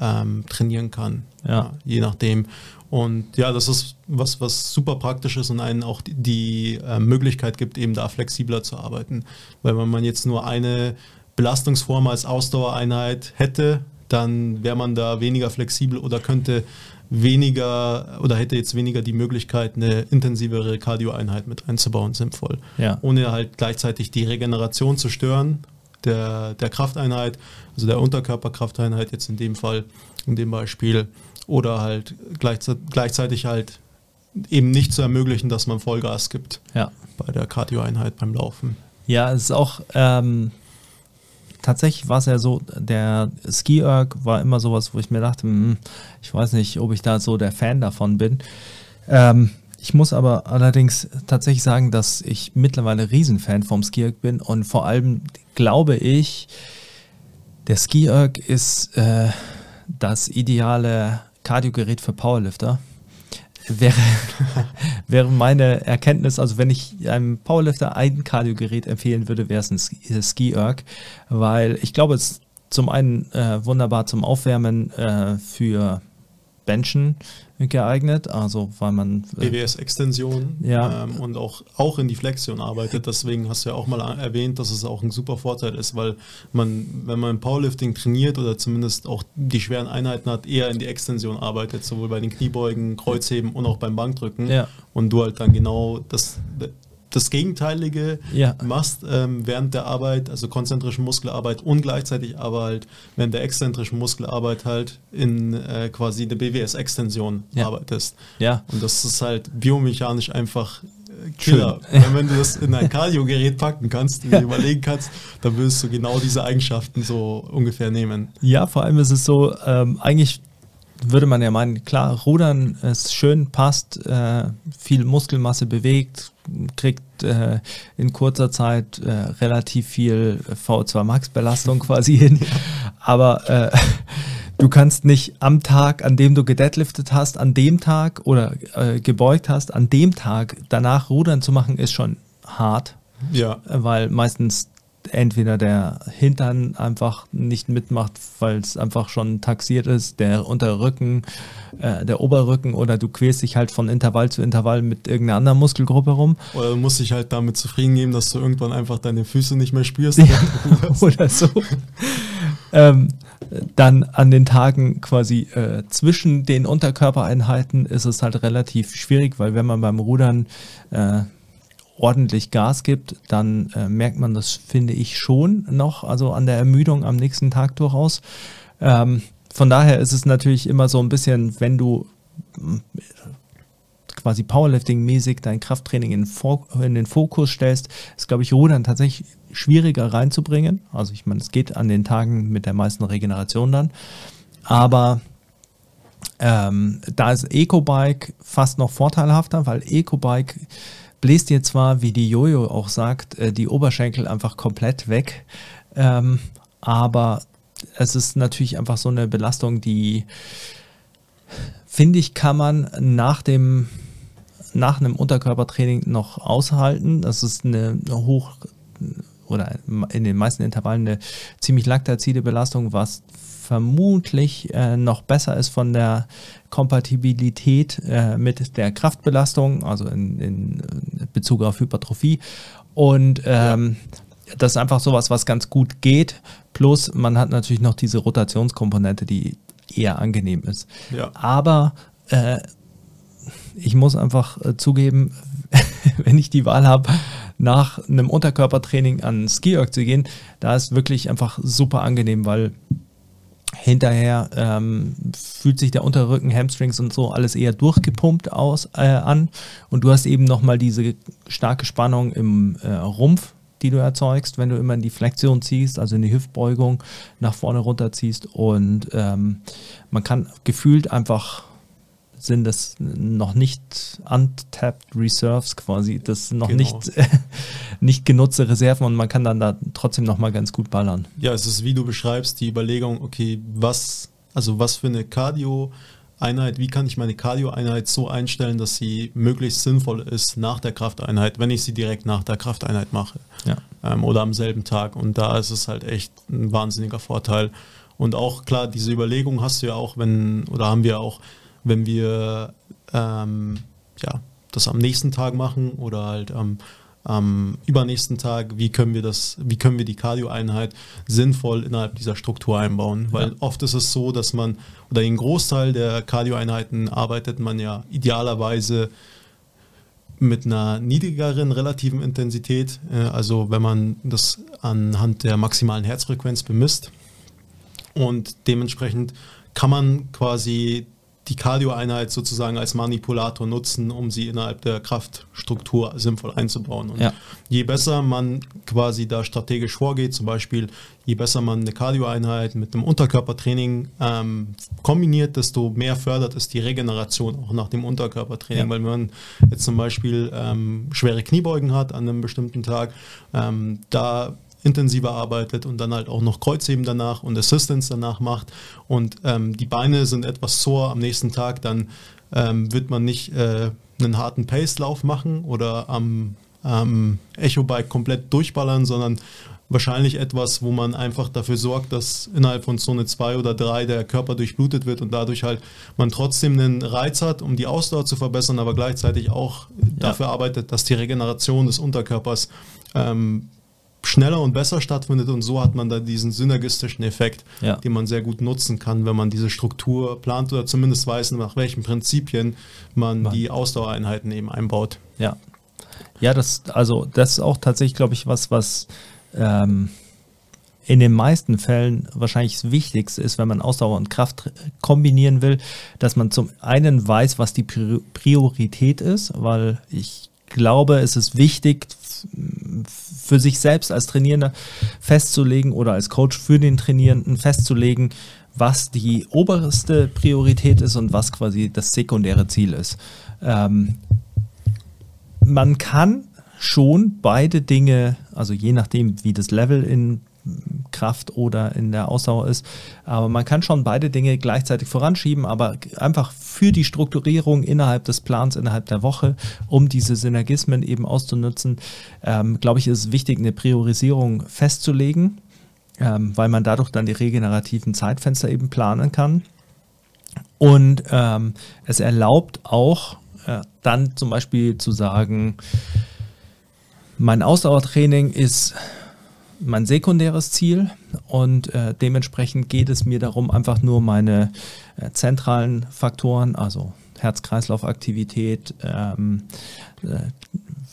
Speaker 3: ähm, trainieren kann.
Speaker 1: Ja.
Speaker 3: je nachdem. Und ja, das ist was, was super praktisch ist und einen auch die, die äh, Möglichkeit gibt, eben da flexibler zu arbeiten. Weil wenn man jetzt nur eine Belastungsform als Ausdauereinheit hätte, dann wäre man da weniger flexibel oder könnte weniger oder hätte jetzt weniger die Möglichkeit, eine intensivere Cardio-Einheit mit einzubauen, sinnvoll.
Speaker 1: Ja.
Speaker 3: Ohne halt gleichzeitig die Regeneration zu stören der, der Krafteinheit, also der Unterkörperkrafteinheit jetzt in dem Fall, in dem Beispiel, oder halt gleichzeitig, gleichzeitig halt eben nicht zu ermöglichen, dass man Vollgas gibt
Speaker 1: Ja.
Speaker 3: bei der Cardio-Einheit beim Laufen.
Speaker 1: Ja, es ist auch ähm, tatsächlich war es ja so, der Ski war immer sowas, wo ich mir dachte, hm, ich weiß nicht, ob ich da so der Fan davon bin. Ähm, ich muss aber allerdings tatsächlich sagen, dass ich mittlerweile Riesenfan vom Ski Erg bin und vor allem glaube ich, der Ski Erg ist äh, das ideale Kardiogerät für Powerlifter. Wäre, *laughs* wäre meine Erkenntnis, also wenn ich einem Powerlifter ein Kardiogerät empfehlen würde, wäre es ein Ski- äh, weil ich glaube, es ist zum einen äh, wunderbar zum Aufwärmen äh, für Benchen geeignet, also weil man äh,
Speaker 3: BWS-Extension
Speaker 1: Ja.
Speaker 3: ähm, und auch, auch in die Flexion arbeitet. Deswegen hast du ja auch mal erwähnt, dass es auch ein super Vorteil ist, weil man, wenn man im Powerlifting trainiert oder zumindest auch die schweren Einheiten hat, eher in die Extension arbeitet, sowohl bei den Kniebeugen, Kreuzheben und auch beim Bankdrücken.
Speaker 1: Ja.
Speaker 3: Und du halt dann genau das, das Gegenteilige
Speaker 1: Ja.
Speaker 3: machst ähm, während der Arbeit, also konzentrische Muskelarbeit und gleichzeitig aber halt während der exzentrischen Muskelarbeit halt in äh, quasi der BWS-Extension
Speaker 1: Ja.
Speaker 3: arbeitest.
Speaker 1: ja,
Speaker 3: Und das ist halt biomechanisch einfach äh, Killer. Wenn, *laughs* wenn du das in ein Cardio-Gerät packen kannst und dir *laughs* überlegen kannst, dann würdest du genau diese Eigenschaften so ungefähr nehmen.
Speaker 1: Ja, vor allem ist es so, ähm, eigentlich würde man ja meinen, klar, Rudern ist schön, passt, äh, viel Muskelmasse bewegt, kriegt äh, in kurzer Zeit äh, relativ viel V2 Max Belastung *laughs* quasi hin. Aber äh, *laughs* du kannst nicht am Tag, an dem du gedeadliftet hast, an dem Tag oder äh, gebeugt hast, an dem Tag danach Rudern zu machen, ist schon hart
Speaker 3: Ja.
Speaker 1: weil meistens entweder der Hintern einfach nicht mitmacht, weil es einfach schon taxiert ist, der Unterrücken, äh, der Oberrücken oder du quälst dich halt von Intervall zu Intervall mit irgendeiner anderen Muskelgruppe rum
Speaker 3: Oder du musst dich halt damit zufrieden geben, dass du irgendwann einfach deine Füße nicht mehr spürst. *laughs*
Speaker 1: oder so. ähm, dann an den Tagen quasi äh, zwischen den Unterkörpereinheiten ist es halt relativ schwierig, weil wenn man beim Rudern äh, ordentlich Gas gibt, dann äh, merkt man das, finde ich, schon noch, also an der Ermüdung am nächsten Tag durchaus. Ähm, von daher ist es natürlich immer so ein bisschen, wenn du mm, quasi Powerlifting-mäßig dein Krafttraining in, in den Fokus stellst, ist, glaube ich, Rudern tatsächlich schwieriger reinzubringen. Also ich meine, es geht an den Tagen mit der meisten Regeneration dann. Aber ähm, da ist Ecobike fast noch vorteilhafter, weil Ecobike bläst dir zwar, wie die Jojo auch sagt, äh, die Oberschenkel einfach komplett weg, ähm, aber es ist natürlich einfach so eine Belastung, die finde ich, kann man nach dem nach einem Unterkörpertraining noch aushalten. Das ist eine hoch oder in den meisten Intervallen eine ziemlich laktazide Belastung, was vermutlich äh, noch besser ist von der Kompatibilität äh, mit der Kraftbelastung, also in, in Bezug auf Hypertrophie. Und ähm, das ist einfach sowas, was ganz gut geht. Plus man hat natürlich noch diese Rotationskomponente, die eher angenehm ist.
Speaker 3: Ja.
Speaker 1: Aber äh, ich muss einfach äh, zugeben, *laughs* wenn ich die Wahl habe, nach einem Unterkörpertraining an Ski-Erg zu gehen, da ist wirklich einfach super angenehm, weil hinterher ähm, fühlt sich der Unterrücken, Hamstrings und so alles eher durchgepumpt aus äh, an. Und du hast eben nochmal diese starke Spannung im äh, Rumpf, die du erzeugst, wenn du immer in die Flexion ziehst, also in die Hüftbeugung nach vorne runter ziehst und ähm, man kann gefühlt einfach sind das noch nicht untapped Reserves quasi, das sind noch
Speaker 3: Genau.
Speaker 1: nicht, *laughs* nicht genutzte Reserven und man kann dann da trotzdem noch mal ganz gut ballern.
Speaker 3: Ja, es ist, wie du beschreibst, die Überlegung, okay, was, also was für eine Cardio-Einheit, wie kann ich meine Cardio-Einheit so einstellen, dass sie möglichst sinnvoll ist nach der Krafteinheit, wenn ich sie direkt nach der Krafteinheit mache
Speaker 1: Ja.
Speaker 3: ähm, oder am selben Tag. Und da ist es halt echt ein wahnsinniger Vorteil. Und auch klar, diese Überlegung hast du ja auch, wenn, oder haben wir auch, wenn wir ähm, ja, das am nächsten Tag machen oder halt am, am übernächsten Tag, wie können wir das, wie können wir die Cardio-Einheit sinnvoll innerhalb dieser Struktur einbauen? Weil
Speaker 1: Ja.
Speaker 3: oft ist es so, dass man, oder den Großteil der Cardio-Einheiten arbeitet man ja idealerweise mit einer niedrigeren relativen Intensität, äh, also wenn man das anhand der maximalen Herzfrequenz bemisst. Und dementsprechend kann man quasi die Cardio-Einheit sozusagen als Manipulator nutzen, um sie innerhalb der Kraftstruktur sinnvoll einzubauen. Und
Speaker 1: Ja.
Speaker 3: je besser man quasi da strategisch vorgeht, zum Beispiel je besser man eine Cardio-Einheit mit einem Unterkörpertraining ähm, kombiniert, desto mehr fördert es die Regeneration auch nach dem Unterkörpertraining.
Speaker 1: Ja.
Speaker 3: Weil wenn man jetzt zum Beispiel ähm, schwere Kniebeugen hat an einem bestimmten Tag, ähm, da intensiver arbeitet und dann halt auch noch Kreuzheben danach und Assistance danach macht. Und ähm, die Beine sind etwas sore. Am nächsten Tag, dann ähm, wird man nicht äh, einen harten Pace-Lauf machen oder am ähm, Echo-Bike komplett durchballern, sondern wahrscheinlich etwas, wo man einfach dafür sorgt, dass innerhalb von Zone 2 oder 3 der Körper durchblutet wird und dadurch halt man trotzdem einen Reiz hat, um die Ausdauer zu verbessern, aber gleichzeitig auch dafür arbeitet, dass die Regeneration des Unterkörpers ähm, schneller und besser stattfindet und so hat man da diesen synergistischen Effekt,
Speaker 1: Ja.
Speaker 3: den man sehr gut nutzen kann, wenn man diese Struktur plant oder zumindest weiß, nach welchen Prinzipien man
Speaker 1: Man-
Speaker 3: die Ausdauereinheiten eben einbaut.
Speaker 1: Ja. Ja, das, also das ist auch tatsächlich, glaube ich, was, was ähm, in den meisten Fällen wahrscheinlich das Wichtigste ist, wenn man Ausdauer und Kraft kombinieren will, dass man zum einen weiß, was die Pri- Priorität ist, weil ich glaube, es ist wichtig, für sich selbst als Trainierender festzulegen oder als Coach für den Trainierenden festzulegen, was die oberste Priorität ist und was quasi das sekundäre Ziel ist. Ähm, man kann schon beide Dinge, also je nachdem, wie das Level in Kraft oder in der Ausdauer ist, aber man kann schon beide Dinge gleichzeitig voranschieben, aber einfach für die Strukturierung innerhalb des Plans, innerhalb der Woche, um diese Synergismen eben auszunutzen, ähm, glaube ich, ist es wichtig, eine Priorisierung festzulegen, ähm, weil man dadurch dann die regenerativen Zeitfenster eben planen kann. Und ähm, es erlaubt auch äh, dann zum Beispiel zu sagen, mein Ausdauertraining ist mein sekundäres Ziel und äh, dementsprechend geht es mir darum, einfach nur meine äh, zentralen Faktoren, also Herz-Kreislauf-Aktivität, ähm, äh,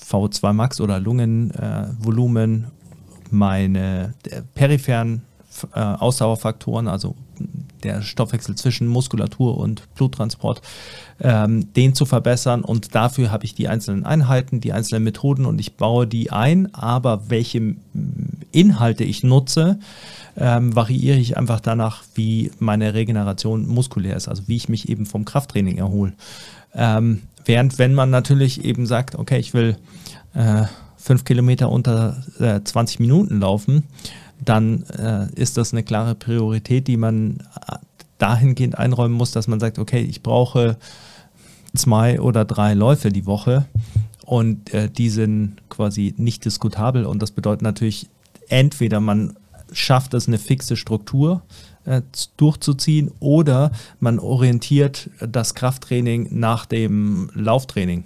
Speaker 1: VO2 Max oder Lungenvolumen, Volumen, meine äh, peripheren äh, Ausdauerfaktoren, also der Stoffwechsel zwischen Muskulatur und Bluttransport, ähm, den zu verbessern. Und dafür habe ich die einzelnen Einheiten, die einzelnen Methoden und ich baue die ein. Aber welche Inhalte ich nutze, ähm, variiere ich einfach danach, wie meine Regeneration muskulär ist, also wie ich mich eben vom Krafttraining erhole. Ähm, während wenn man natürlich eben sagt, okay, ich will äh, fünf Kilometer unter äh, 20 Minuten laufen, dann äh, ist das eine klare Priorität, die man äh, dahingehend einräumen muss, dass man sagt, okay, ich brauche zwei oder drei Läufe die Woche und äh, die sind quasi nicht diskutabel und das bedeutet natürlich, entweder man schafft es, eine fixe Struktur äh, durchzuziehen oder man orientiert das Krafttraining nach dem Lauftraining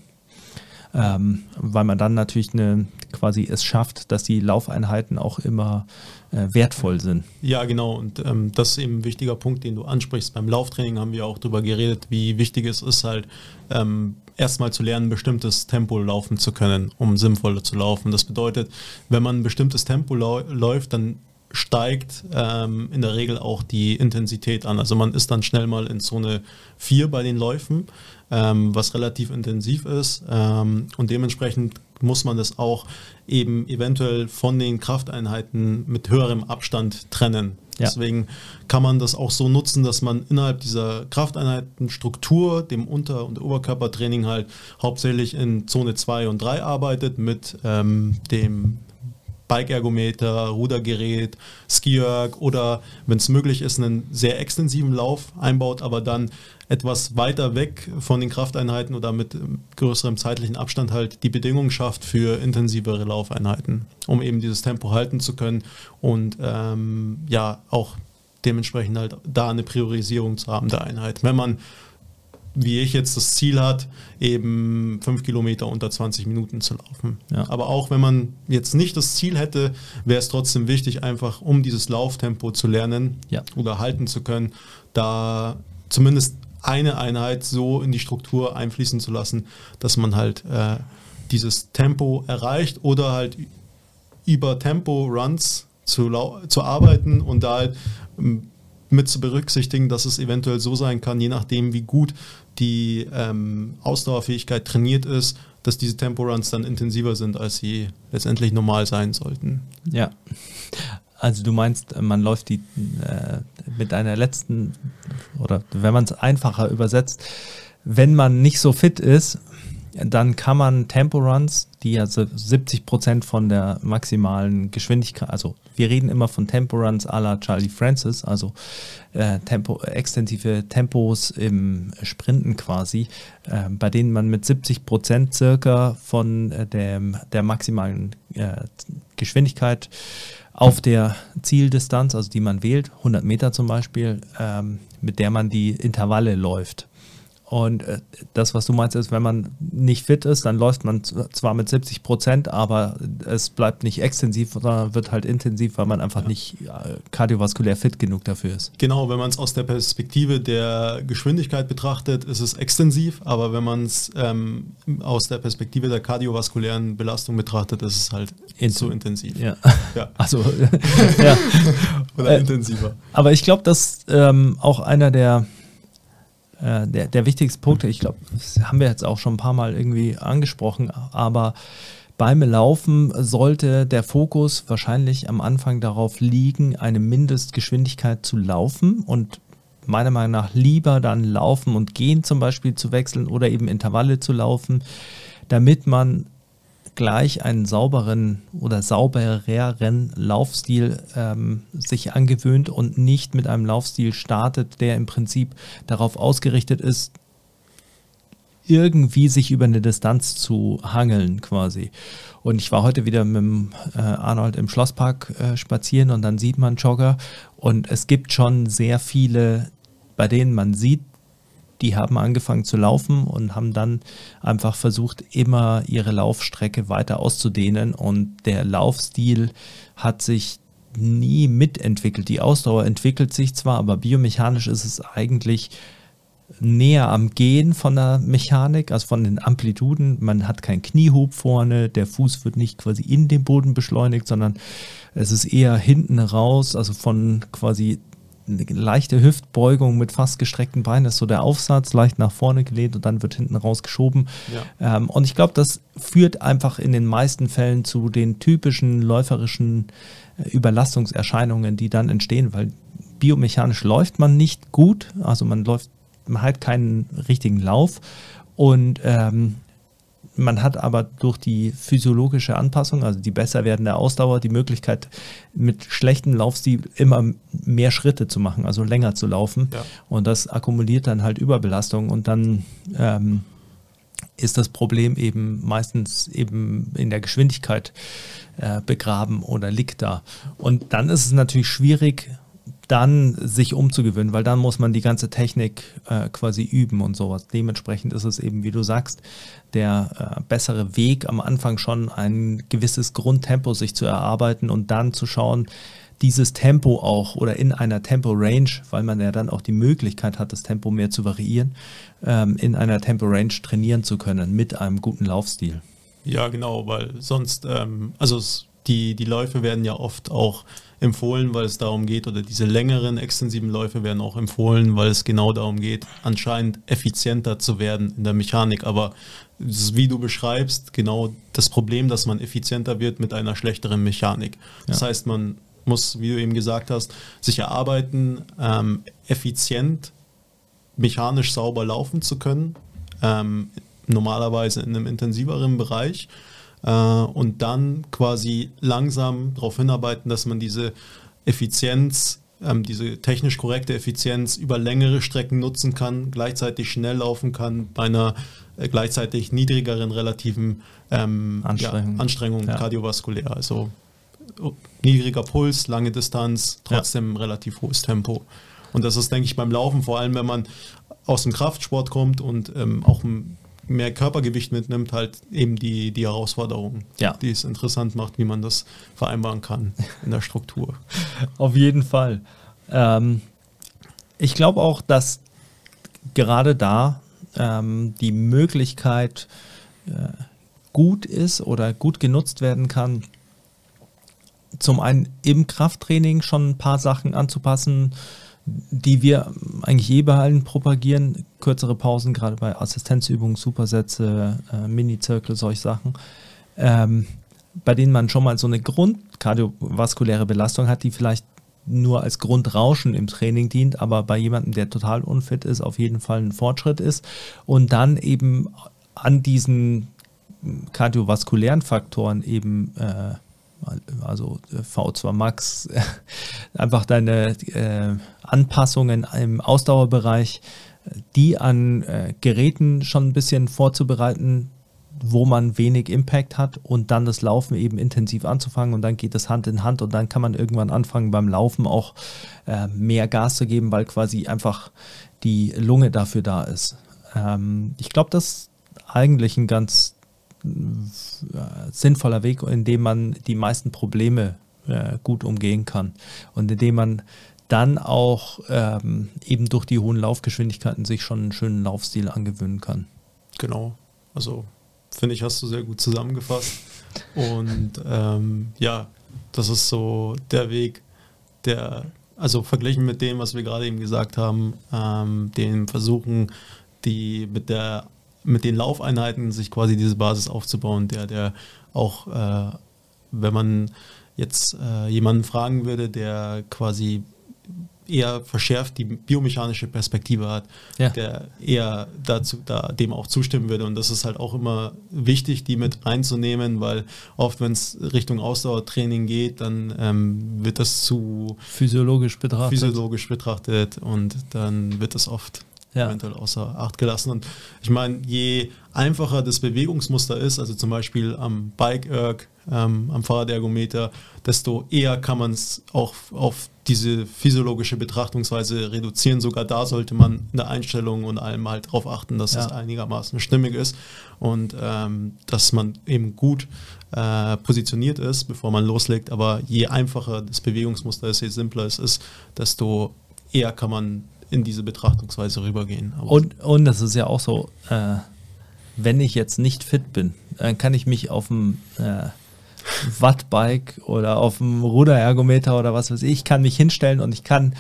Speaker 1: ähm, weil man dann natürlich eine, quasi es schafft, dass die Laufeinheiten auch immer äh, wertvoll sind.
Speaker 3: Ja, genau. Und ähm, das ist eben ein wichtiger Punkt, den du ansprichst. Beim Lauftraining haben wir auch darüber geredet, wie wichtig es ist, halt ähm, erstmal zu lernen, ein bestimmtes Tempo laufen zu können, um sinnvoller zu laufen. Das bedeutet, wenn man ein bestimmtes Tempo läuft, dann steigt ähm, in der Regel auch die Intensität an. Also man ist dann schnell mal in Zone 4 bei den Läufen, ähm, was relativ intensiv ist. Ähm, und dementsprechend muss man das auch eben eventuell von den Krafteinheiten mit höherem Abstand trennen.
Speaker 1: Ja.
Speaker 3: Deswegen kann man das auch so nutzen, dass man innerhalb dieser Krafteinheitenstruktur, dem Unter- und Oberkörpertraining halt hauptsächlich in Zone 2 und 3 arbeitet mit ähm, dem Bike-Ergometer, Rudergerät, Ski-Erg oder wenn es möglich ist, einen sehr extensiven Lauf einbaut, aber dann etwas weiter weg von den Krafteinheiten oder mit ähm, größerem zeitlichen Abstand halt die Bedingungen schafft für intensivere Laufeinheiten, um eben dieses Tempo halten zu können und ähm, ja auch dementsprechend halt da eine Priorisierung zu haben der Einheit. Wenn man wie ich jetzt das Ziel hat, eben fünf Kilometer unter 20 Minuten zu laufen.
Speaker 1: Ja.
Speaker 3: Aber auch wenn man jetzt nicht das Ziel hätte, wäre es trotzdem wichtig, einfach um dieses Lauftempo zu lernen
Speaker 1: Ja.
Speaker 3: oder halten zu können, da zumindest eine Einheit so in die Struktur einfließen zu lassen, dass man halt äh, dieses Tempo erreicht oder halt über Tempo-Runs zu, zu arbeiten und da halt ähm, mit zu berücksichtigen, dass es eventuell so sein kann, je nachdem wie gut die ähm, Ausdauerfähigkeit trainiert ist, dass diese Tempo-Runs dann intensiver sind, als sie letztendlich normal sein sollten.
Speaker 1: Ja. Also du meinst, man läuft die äh, mit einer letzten, oder wenn man es einfacher übersetzt, wenn man nicht so fit ist, dann kann man Tempo-Runs, die ja so 70 Prozent von der maximalen Geschwindigkeit, also wir reden immer von Tempo-Runs à la Charlie Francis, also äh, Tempo, extensive Tempos im Sprinten quasi, äh, bei denen man mit 70 Prozent circa von äh, dem, der maximalen äh, Geschwindigkeit auf der Zieldistanz, also die man wählt, 100 Meter zum Beispiel, ähm, mit der man die Intervalle läuft. Und äh, das, was du meinst, ist, wenn man nicht fit ist, dann läuft man zwar mit 70 Prozent, aber es bleibt nicht extensiv, sondern wird halt intensiv, weil man einfach nicht äh, kardiovaskulär fit genug dafür ist.
Speaker 3: Genau, wenn man es aus der Perspektive der Geschwindigkeit betrachtet, ist es extensiv, aber wenn man es ähm, aus der Perspektive der kardiovaskulären Belastung betrachtet, ist es halt
Speaker 1: Inten-
Speaker 3: zu intensiv.
Speaker 1: Ja.
Speaker 3: Ja. *laughs*
Speaker 1: Also, *laughs* ja.
Speaker 3: Oder
Speaker 1: Äh,
Speaker 3: intensiver.
Speaker 1: Aber ich glaube, dass ähm, auch einer der, äh, der, der wichtigsten Punkte, ich glaube, das haben wir jetzt auch schon ein paar Mal irgendwie angesprochen, aber beim Laufen sollte der Fokus wahrscheinlich am Anfang darauf liegen, eine Mindestgeschwindigkeit zu laufen und meiner Meinung nach lieber dann laufen und gehen zum Beispiel zu wechseln oder eben Intervalle zu laufen, damit man gleich einen sauberen oder saubereren Laufstil ähm, sich angewöhnt und nicht mit einem Laufstil startet, der im Prinzip darauf ausgerichtet ist, irgendwie sich über eine Distanz zu hangeln quasi. Und ich war heute wieder mit dem, äh, Arnold im Schlosspark äh, spazieren und dann sieht man Jogger und es gibt schon sehr viele, bei denen man sieht, die haben angefangen zu laufen und haben dann einfach versucht, immer ihre Laufstrecke weiter auszudehnen und der Laufstil hat sich nie mitentwickelt. Die Ausdauer entwickelt sich zwar, aber biomechanisch ist es eigentlich näher am Gehen von der Mechanik, also von den Amplituden. Man hat keinen Kniehub vorne, der Fuß wird nicht quasi in den Boden beschleunigt, sondern es ist eher hinten raus, also von quasi eine leichte Hüftbeugung mit fast gestreckten Beinen ist so der Aufsatz, leicht nach vorne gelehnt und dann wird hinten raus geschoben.
Speaker 3: Ja.
Speaker 1: Ähm, und ich glaube, das führt einfach in den meisten Fällen zu den typischen läuferischen äh, Überlastungserscheinungen, die dann entstehen, weil biomechanisch läuft man nicht gut, also man läuft, man hat keinen richtigen Lauf und ähm, man hat aber durch die physiologische Anpassung, also die besser werdende Ausdauer, die Möglichkeit, mit schlechtem Laufstil immer mehr Schritte zu machen, also länger zu laufen.
Speaker 3: Ja.
Speaker 1: Und das akkumuliert dann halt Überbelastung und dann ähm, ist das Problem eben meistens eben in der Geschwindigkeit äh, begraben oder liegt da. Und dann ist es natürlich schwierig, dann sich umzugewöhnen, weil dann muss man die ganze Technik äh, quasi üben und sowas. Dementsprechend ist es eben, wie du sagst, der äh, bessere Weg am Anfang schon ein gewisses Grundtempo sich zu erarbeiten und dann zu schauen, dieses Tempo auch oder in einer Tempo-Range, weil man ja dann auch die Möglichkeit hat, das Tempo mehr zu variieren, ähm, in einer Tempo-Range trainieren zu können mit einem guten Laufstil.
Speaker 3: Ja, genau, weil sonst, ähm, also die, die Läufe werden ja oft auch empfohlen, weil es darum geht, oder diese längeren extensiven Läufe werden auch empfohlen, weil es genau darum geht, anscheinend effizienter zu werden in der Mechanik. Aber wie du beschreibst, genau das Problem, dass man effizienter wird mit einer schlechteren Mechanik. Das
Speaker 1: Ja.
Speaker 3: heißt, man muss, wie du eben gesagt hast, sich erarbeiten, ähm, effizient mechanisch sauber laufen zu können, ähm, normalerweise in einem intensiveren Bereich äh, und dann quasi langsam darauf hinarbeiten, dass man diese Effizienz, ähm, diese technisch korrekte Effizienz über längere Strecken nutzen kann, gleichzeitig schnell laufen kann bei einer äh, gleichzeitig niedrigeren relativen ähm,
Speaker 1: Anstrengung.
Speaker 3: Ja, Anstrengung
Speaker 1: Ja.
Speaker 3: kardiovaskulär. Also niedriger Puls, lange Distanz, trotzdem relativ hohes Tempo. Und das ist, denke ich, beim Laufen, vor allem wenn man aus dem Kraftsport kommt und ähm, auch m- mehr Körpergewicht mitnimmt, halt eben die, die Herausforderung,
Speaker 1: Ja.
Speaker 3: die es interessant macht, wie man das vereinbaren kann in der Struktur. *laughs*
Speaker 1: Auf jeden Fall. Ähm, ich glaube auch, dass gerade da ähm, die Möglichkeit äh, gut ist oder gut genutzt werden kann, zum einen im Krafttraining schon ein paar Sachen anzupassen, die wir eigentlich eh bei allen propagieren. Kürzere Pausen, gerade bei Assistenzübungen, Supersätze, äh, Mini-Zirkel, solche Sachen. Ähm, bei denen man schon mal so eine grundkardiovaskuläre Belastung hat, die vielleicht nur als Grundrauschen im Training dient, aber bei jemandem, der total unfit ist, auf jeden Fall ein Fortschritt ist. Und dann eben an diesen kardiovaskulären Faktoren eben, äh, also äh, V2 Max, *laughs* einfach deine äh, Anpassungen im Ausdauerbereich, die an äh, Geräten schon ein bisschen vorzubereiten, wo man wenig Impact hat und dann das Laufen eben intensiv anzufangen und dann geht das Hand in Hand und dann kann man irgendwann anfangen beim Laufen auch äh, mehr Gas zu geben, weil quasi einfach die Lunge dafür da ist. Ähm, ich glaube, das ist eigentlich ein ganz sinnvoller Weg, in dem man die meisten Probleme äh, gut umgehen kann und in dem man dann auch ähm, eben durch die hohen Laufgeschwindigkeiten sich schon einen schönen Laufstil angewöhnen kann.
Speaker 3: Genau. Also finde ich, hast du sehr gut zusammengefasst. Und ähm, ja, das ist so der Weg, der, also verglichen mit dem, was wir gerade eben gesagt haben, ähm, den versuchen, die mit der mit den Laufeinheiten sich quasi diese Basis aufzubauen, der, der auch, äh, wenn man jetzt äh, jemanden fragen würde, der quasi eher verschärft die biomechanische Perspektive hat,
Speaker 1: Ja.
Speaker 3: der eher dazu, da, dem auch zustimmen würde. Und das ist halt auch immer wichtig, die mit reinzunehmen, weil oft, wenn es Richtung Ausdauertraining geht, dann ähm, wird das zu
Speaker 1: Physiologisch betrachtet.
Speaker 3: physiologisch betrachtet und dann wird das oft
Speaker 1: Ja.
Speaker 3: eventuell außer Acht gelassen. Und ich meine, je einfacher das Bewegungsmuster ist, also zum Beispiel am Bike-Erg, ähm, am Fahrradergometer, desto eher kann man es auch auf diese physiologische Betrachtungsweise reduzieren. Sogar da sollte man in der Einstellung und allem halt darauf achten, dass
Speaker 1: Ja.
Speaker 3: es einigermaßen stimmig ist und ähm, dass man eben gut äh, positioniert ist, bevor man loslegt. Aber je einfacher das Bewegungsmuster ist, je simpler es ist, desto eher kann man in diese Betrachtungsweise rübergehen. Aber
Speaker 1: Und, und das ist ja auch so, äh, wenn ich jetzt nicht fit bin, dann kann ich mich auf dem äh, Wattbike oder auf dem Ruderergometer oder was weiß ich, ich kann mich hinstellen und ich kann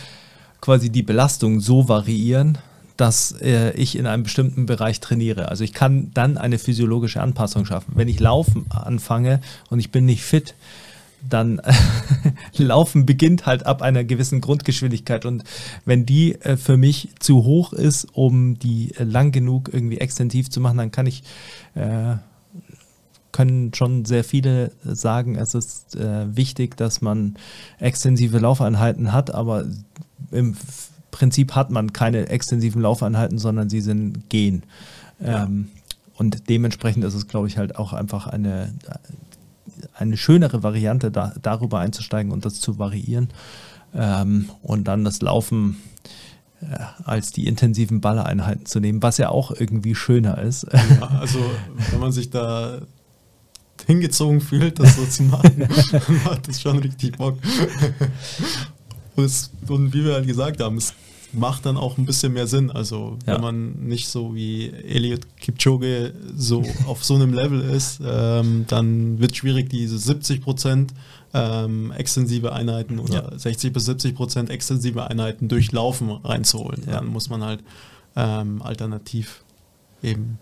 Speaker 1: quasi die Belastung so variieren, dass äh, ich in einem bestimmten Bereich trainiere. Also ich kann dann eine physiologische Anpassung schaffen. Wenn ich laufen anfange und ich bin nicht fit, dann *laughs* Laufen beginnt halt ab einer gewissen Grundgeschwindigkeit. Und wenn die äh, für mich zu hoch ist, um die äh, lang genug irgendwie extensiv zu machen, dann kann ich äh, können schon sehr viele sagen, es ist äh, wichtig, dass man extensive Laufeinheiten hat, aber im Prinzip hat man keine extensiven Laufeinheiten, sondern sie sind Gehen. Ähm, und dementsprechend ist es, glaube ich, halt auch einfach eine, eine schönere Variante, da, darüber einzusteigen und das zu variieren. Ähm, und dann das Laufen äh, als die intensiven Ballereinheiten zu nehmen, was ja auch irgendwie schöner ist.
Speaker 3: Ja, also wenn man sich da hingezogen fühlt, das so zu machen, *laughs* macht das schon richtig Bock. Und wie wir halt gesagt haben, es macht dann auch ein bisschen mehr Sinn. Also
Speaker 1: Ja.
Speaker 3: wenn man nicht so wie Elliot Kipchoge so *laughs* auf so einem Level ist, ähm, dann wird es schwierig, diese 70 Prozent ähm, extensive Einheiten oder
Speaker 1: Ja.
Speaker 3: 60 bis 70 Prozent extensive Einheiten durch Laufen reinzuholen.
Speaker 1: Ja.
Speaker 3: Dann muss man halt ähm, alternativ eben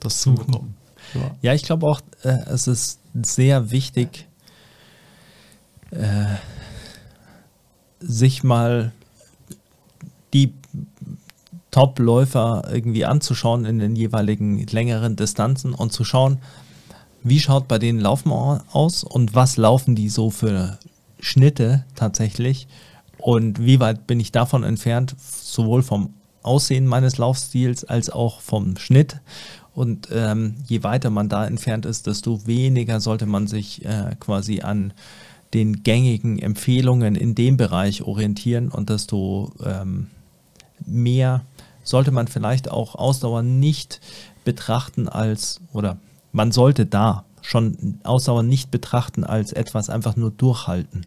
Speaker 3: das
Speaker 1: Suchen.
Speaker 3: zubekommen. Ja.
Speaker 1: Ja, ich glaube auch, äh, es ist sehr wichtig, äh, sich mal die Top-Läufer irgendwie anzuschauen in den jeweiligen längeren Distanzen und zu schauen, wie schaut bei denen Laufen au- aus und was laufen die so für Schnitte tatsächlich und wie weit bin ich davon entfernt, sowohl vom Aussehen meines Laufstils als auch vom Schnitt. Und ähm, je weiter man da entfernt ist, desto weniger sollte man sich äh, quasi an den gängigen Empfehlungen in dem Bereich orientieren und desto ähm, mehr sollte man vielleicht auch Ausdauer nicht betrachten als, oder man sollte da schon Ausdauer nicht betrachten als etwas einfach nur durchhalten.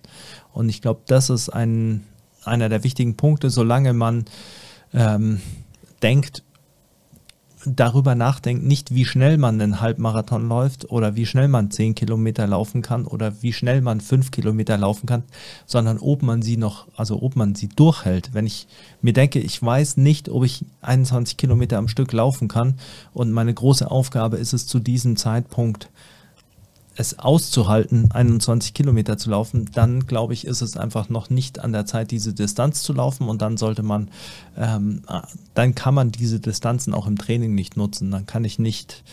Speaker 1: Und ich glaube, das ist ein, einer der wichtigen Punkte, solange man ähm, denkt, darüber nachdenkt, nicht wie schnell man einen Halbmarathon läuft oder wie schnell man 10 Kilometer laufen kann oder wie schnell man 5 Kilometer laufen kann, sondern ob man sie noch, also ob man sie durchhält. Wenn ich mir denke, ich weiß nicht, ob ich 21 Kilometer am Stück laufen kann und meine große Aufgabe ist es zu diesem Zeitpunkt, es auszuhalten, 21 Kilometer zu laufen, dann glaube ich, ist es einfach noch nicht an der Zeit, diese Distanz zu laufen und dann sollte man, ähm, dann kann man diese Distanzen auch im Training nicht nutzen. Dann kann ich nicht,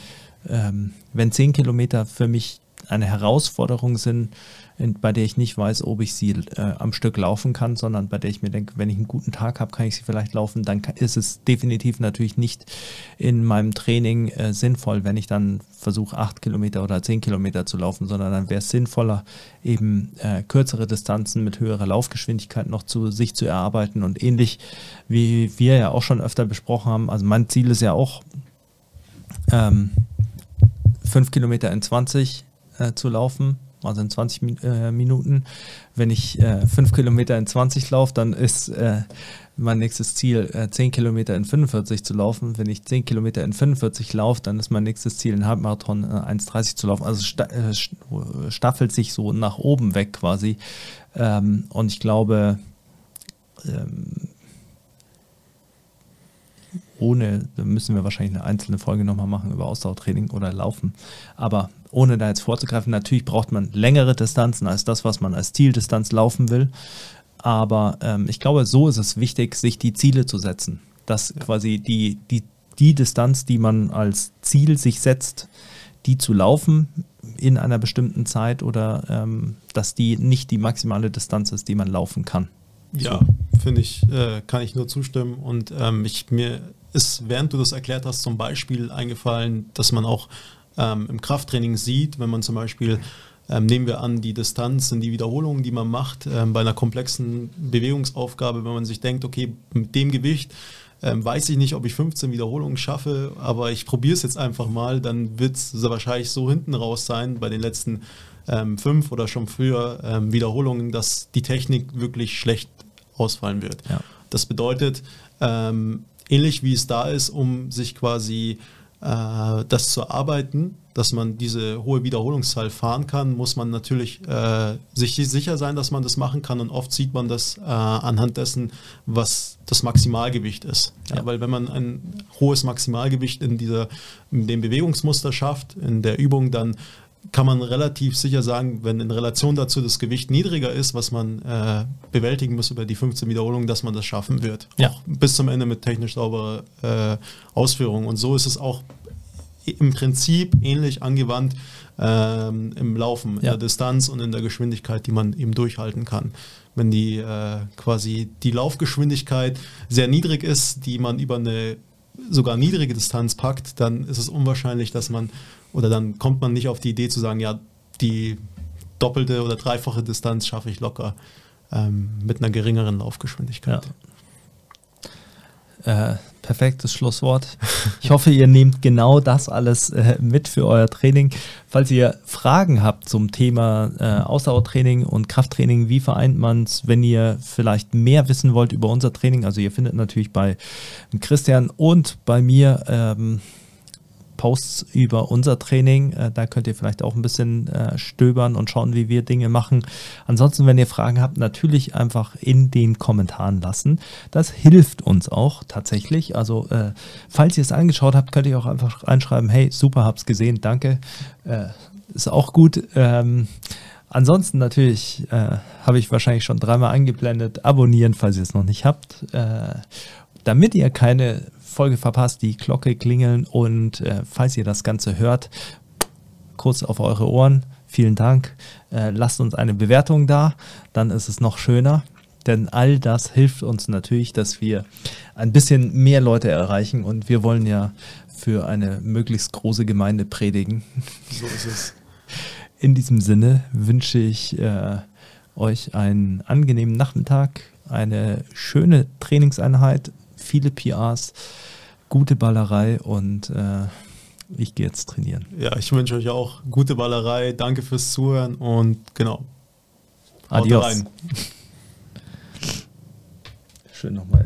Speaker 1: ähm, wenn 10 Kilometer für mich eine Herausforderung sind, in, bei der ich nicht weiß, ob ich sie äh, am Stück laufen kann, sondern bei der ich mir denke, wenn ich einen guten Tag habe, kann ich sie vielleicht laufen, dann kann, ist es definitiv natürlich nicht in meinem Training äh, sinnvoll, wenn ich dann versuche, acht Kilometer oder zehn Kilometer zu laufen, sondern dann wäre es sinnvoller, eben äh, kürzere Distanzen mit höherer Laufgeschwindigkeit noch zu sich zu erarbeiten und ähnlich wie wir ja auch schon öfter besprochen haben. Also mein Ziel ist ja auch, ähm, fünf Kilometer in 20 äh, zu laufen also in 20 Min äh, Minuten. Wenn ich äh, 5 Kilometer in 20 laufe, dann ist äh, mein nächstes Ziel, äh, 10 Kilometer in 45 zu laufen. Wenn ich 10 Kilometer in 45 laufe, dann ist mein nächstes Ziel, einen Halbmarathon äh, 1,30 zu laufen. Also sta äh, staffelt sich so nach oben weg quasi. Ähm, und ich glaube, ähm, ohne, da müssen wir wahrscheinlich eine einzelne Folge nochmal machen über Ausdauertraining oder Laufen. Aber ohne da jetzt vorzugreifen, natürlich braucht man längere Distanzen als das, was man als Zieldistanz laufen will. Aber ähm, ich glaube, so ist es wichtig, sich die Ziele zu setzen. Dass quasi die, die, die Distanz, die man als Ziel sich setzt, die zu laufen in einer bestimmten Zeit oder ähm, dass die nicht die maximale Distanz ist, die man laufen kann.
Speaker 3: Ja, finde ich, äh, kann ich nur zustimmen. Und ähm, ich, mir ist, während du das erklärt hast, zum Beispiel eingefallen, dass man auch ähm, im Krafttraining sieht, wenn man zum Beispiel, ähm, nehmen wir an, die Distanz sind die Wiederholungen, die man macht, ähm, bei einer komplexen Bewegungsaufgabe, wenn man sich denkt, okay, mit dem Gewicht ähm, weiß ich nicht, ob ich 15 Wiederholungen schaffe, aber ich probiere es jetzt einfach mal, dann wird es wahrscheinlich so hinten raus sein bei den letzten ähm, fünf oder schon früher ähm, Wiederholungen, dass die Technik wirklich schlecht ausfallen wird. Ja. Das bedeutet, ähm, ähnlich wie es da ist, um sich quasi äh, das zu erarbeiten, dass man diese hohe Wiederholungszahl fahren kann, muss man natürlich äh, sich sicher sein, dass man das machen kann. Und oft sieht man das äh, anhand dessen, was das Maximalgewicht ist. Ja. Ja, weil wenn man ein hohes Maximalgewicht in, dieser, in dem Bewegungsmuster schafft, in der Übung, dann kann man relativ sicher sagen, wenn in Relation dazu das Gewicht niedriger ist, was man äh, bewältigen muss über die 15 Wiederholungen, dass man das schaffen wird. Ja. Auch bis zum Ende mit technisch sauberer äh, Ausführung. Und so ist es auch im Prinzip ähnlich angewandt ähm, im Laufen, in der Distanz und in der Geschwindigkeit, die man eben durchhalten kann. Wenn die äh, quasi die Laufgeschwindigkeit sehr niedrig ist, die man über eine sogar niedrige Distanz packt, dann ist es unwahrscheinlich, dass man oder dann kommt man nicht auf die Idee zu sagen, ja, die doppelte oder dreifache Distanz schaffe ich locker ähm, mit einer geringeren Laufgeschwindigkeit.
Speaker 1: Ja. Äh, perfektes Schlusswort. Ich hoffe, ihr nehmt genau das alles äh, mit für euer Training. Falls ihr Fragen habt zum Thema äh, Ausdauertraining und Krafttraining, wie vereint man es, wenn ihr vielleicht mehr wissen wollt über unser Training, also ihr findet natürlich bei Christian und bei mir ähm, Posts über unser Training. Äh, da könnt ihr vielleicht auch ein bisschen äh, stöbern und schauen, wie wir Dinge machen. Ansonsten, wenn ihr Fragen habt, natürlich einfach in den Kommentaren lassen. Das hilft uns auch tatsächlich. Also, äh, falls ihr es angeschaut habt, könnt ihr auch einfach reinschreiben, hey, super, hab's gesehen, danke. Ist auch gut. Ähm, Ansonsten natürlich äh, habe ich wahrscheinlich schon dreimal eingeblendet. Abonnieren, falls ihr es noch nicht habt, äh, damit ihr keine Folge verpasst, die Glocke klingeln und äh, falls ihr das Ganze hört, kurz auf eure Ohren. Vielen Dank. Äh, lasst uns eine Bewertung da, dann ist es noch schöner. Denn all das hilft uns natürlich, dass wir ein bisschen mehr Leute erreichen und wir wollen ja für eine möglichst große Gemeinde predigen.
Speaker 3: So ist es.
Speaker 1: In diesem Sinne wünsche ich äh, euch einen angenehmen Nachmittag, eine schöne Trainingseinheit, viele PRs, gute Ballerei und äh, ich gehe jetzt trainieren.
Speaker 3: Ja, ich wünsche euch auch gute Ballerei. Danke fürs Zuhören und genau.
Speaker 1: Adios.
Speaker 3: rein. *laughs*
Speaker 1: Schön nochmal.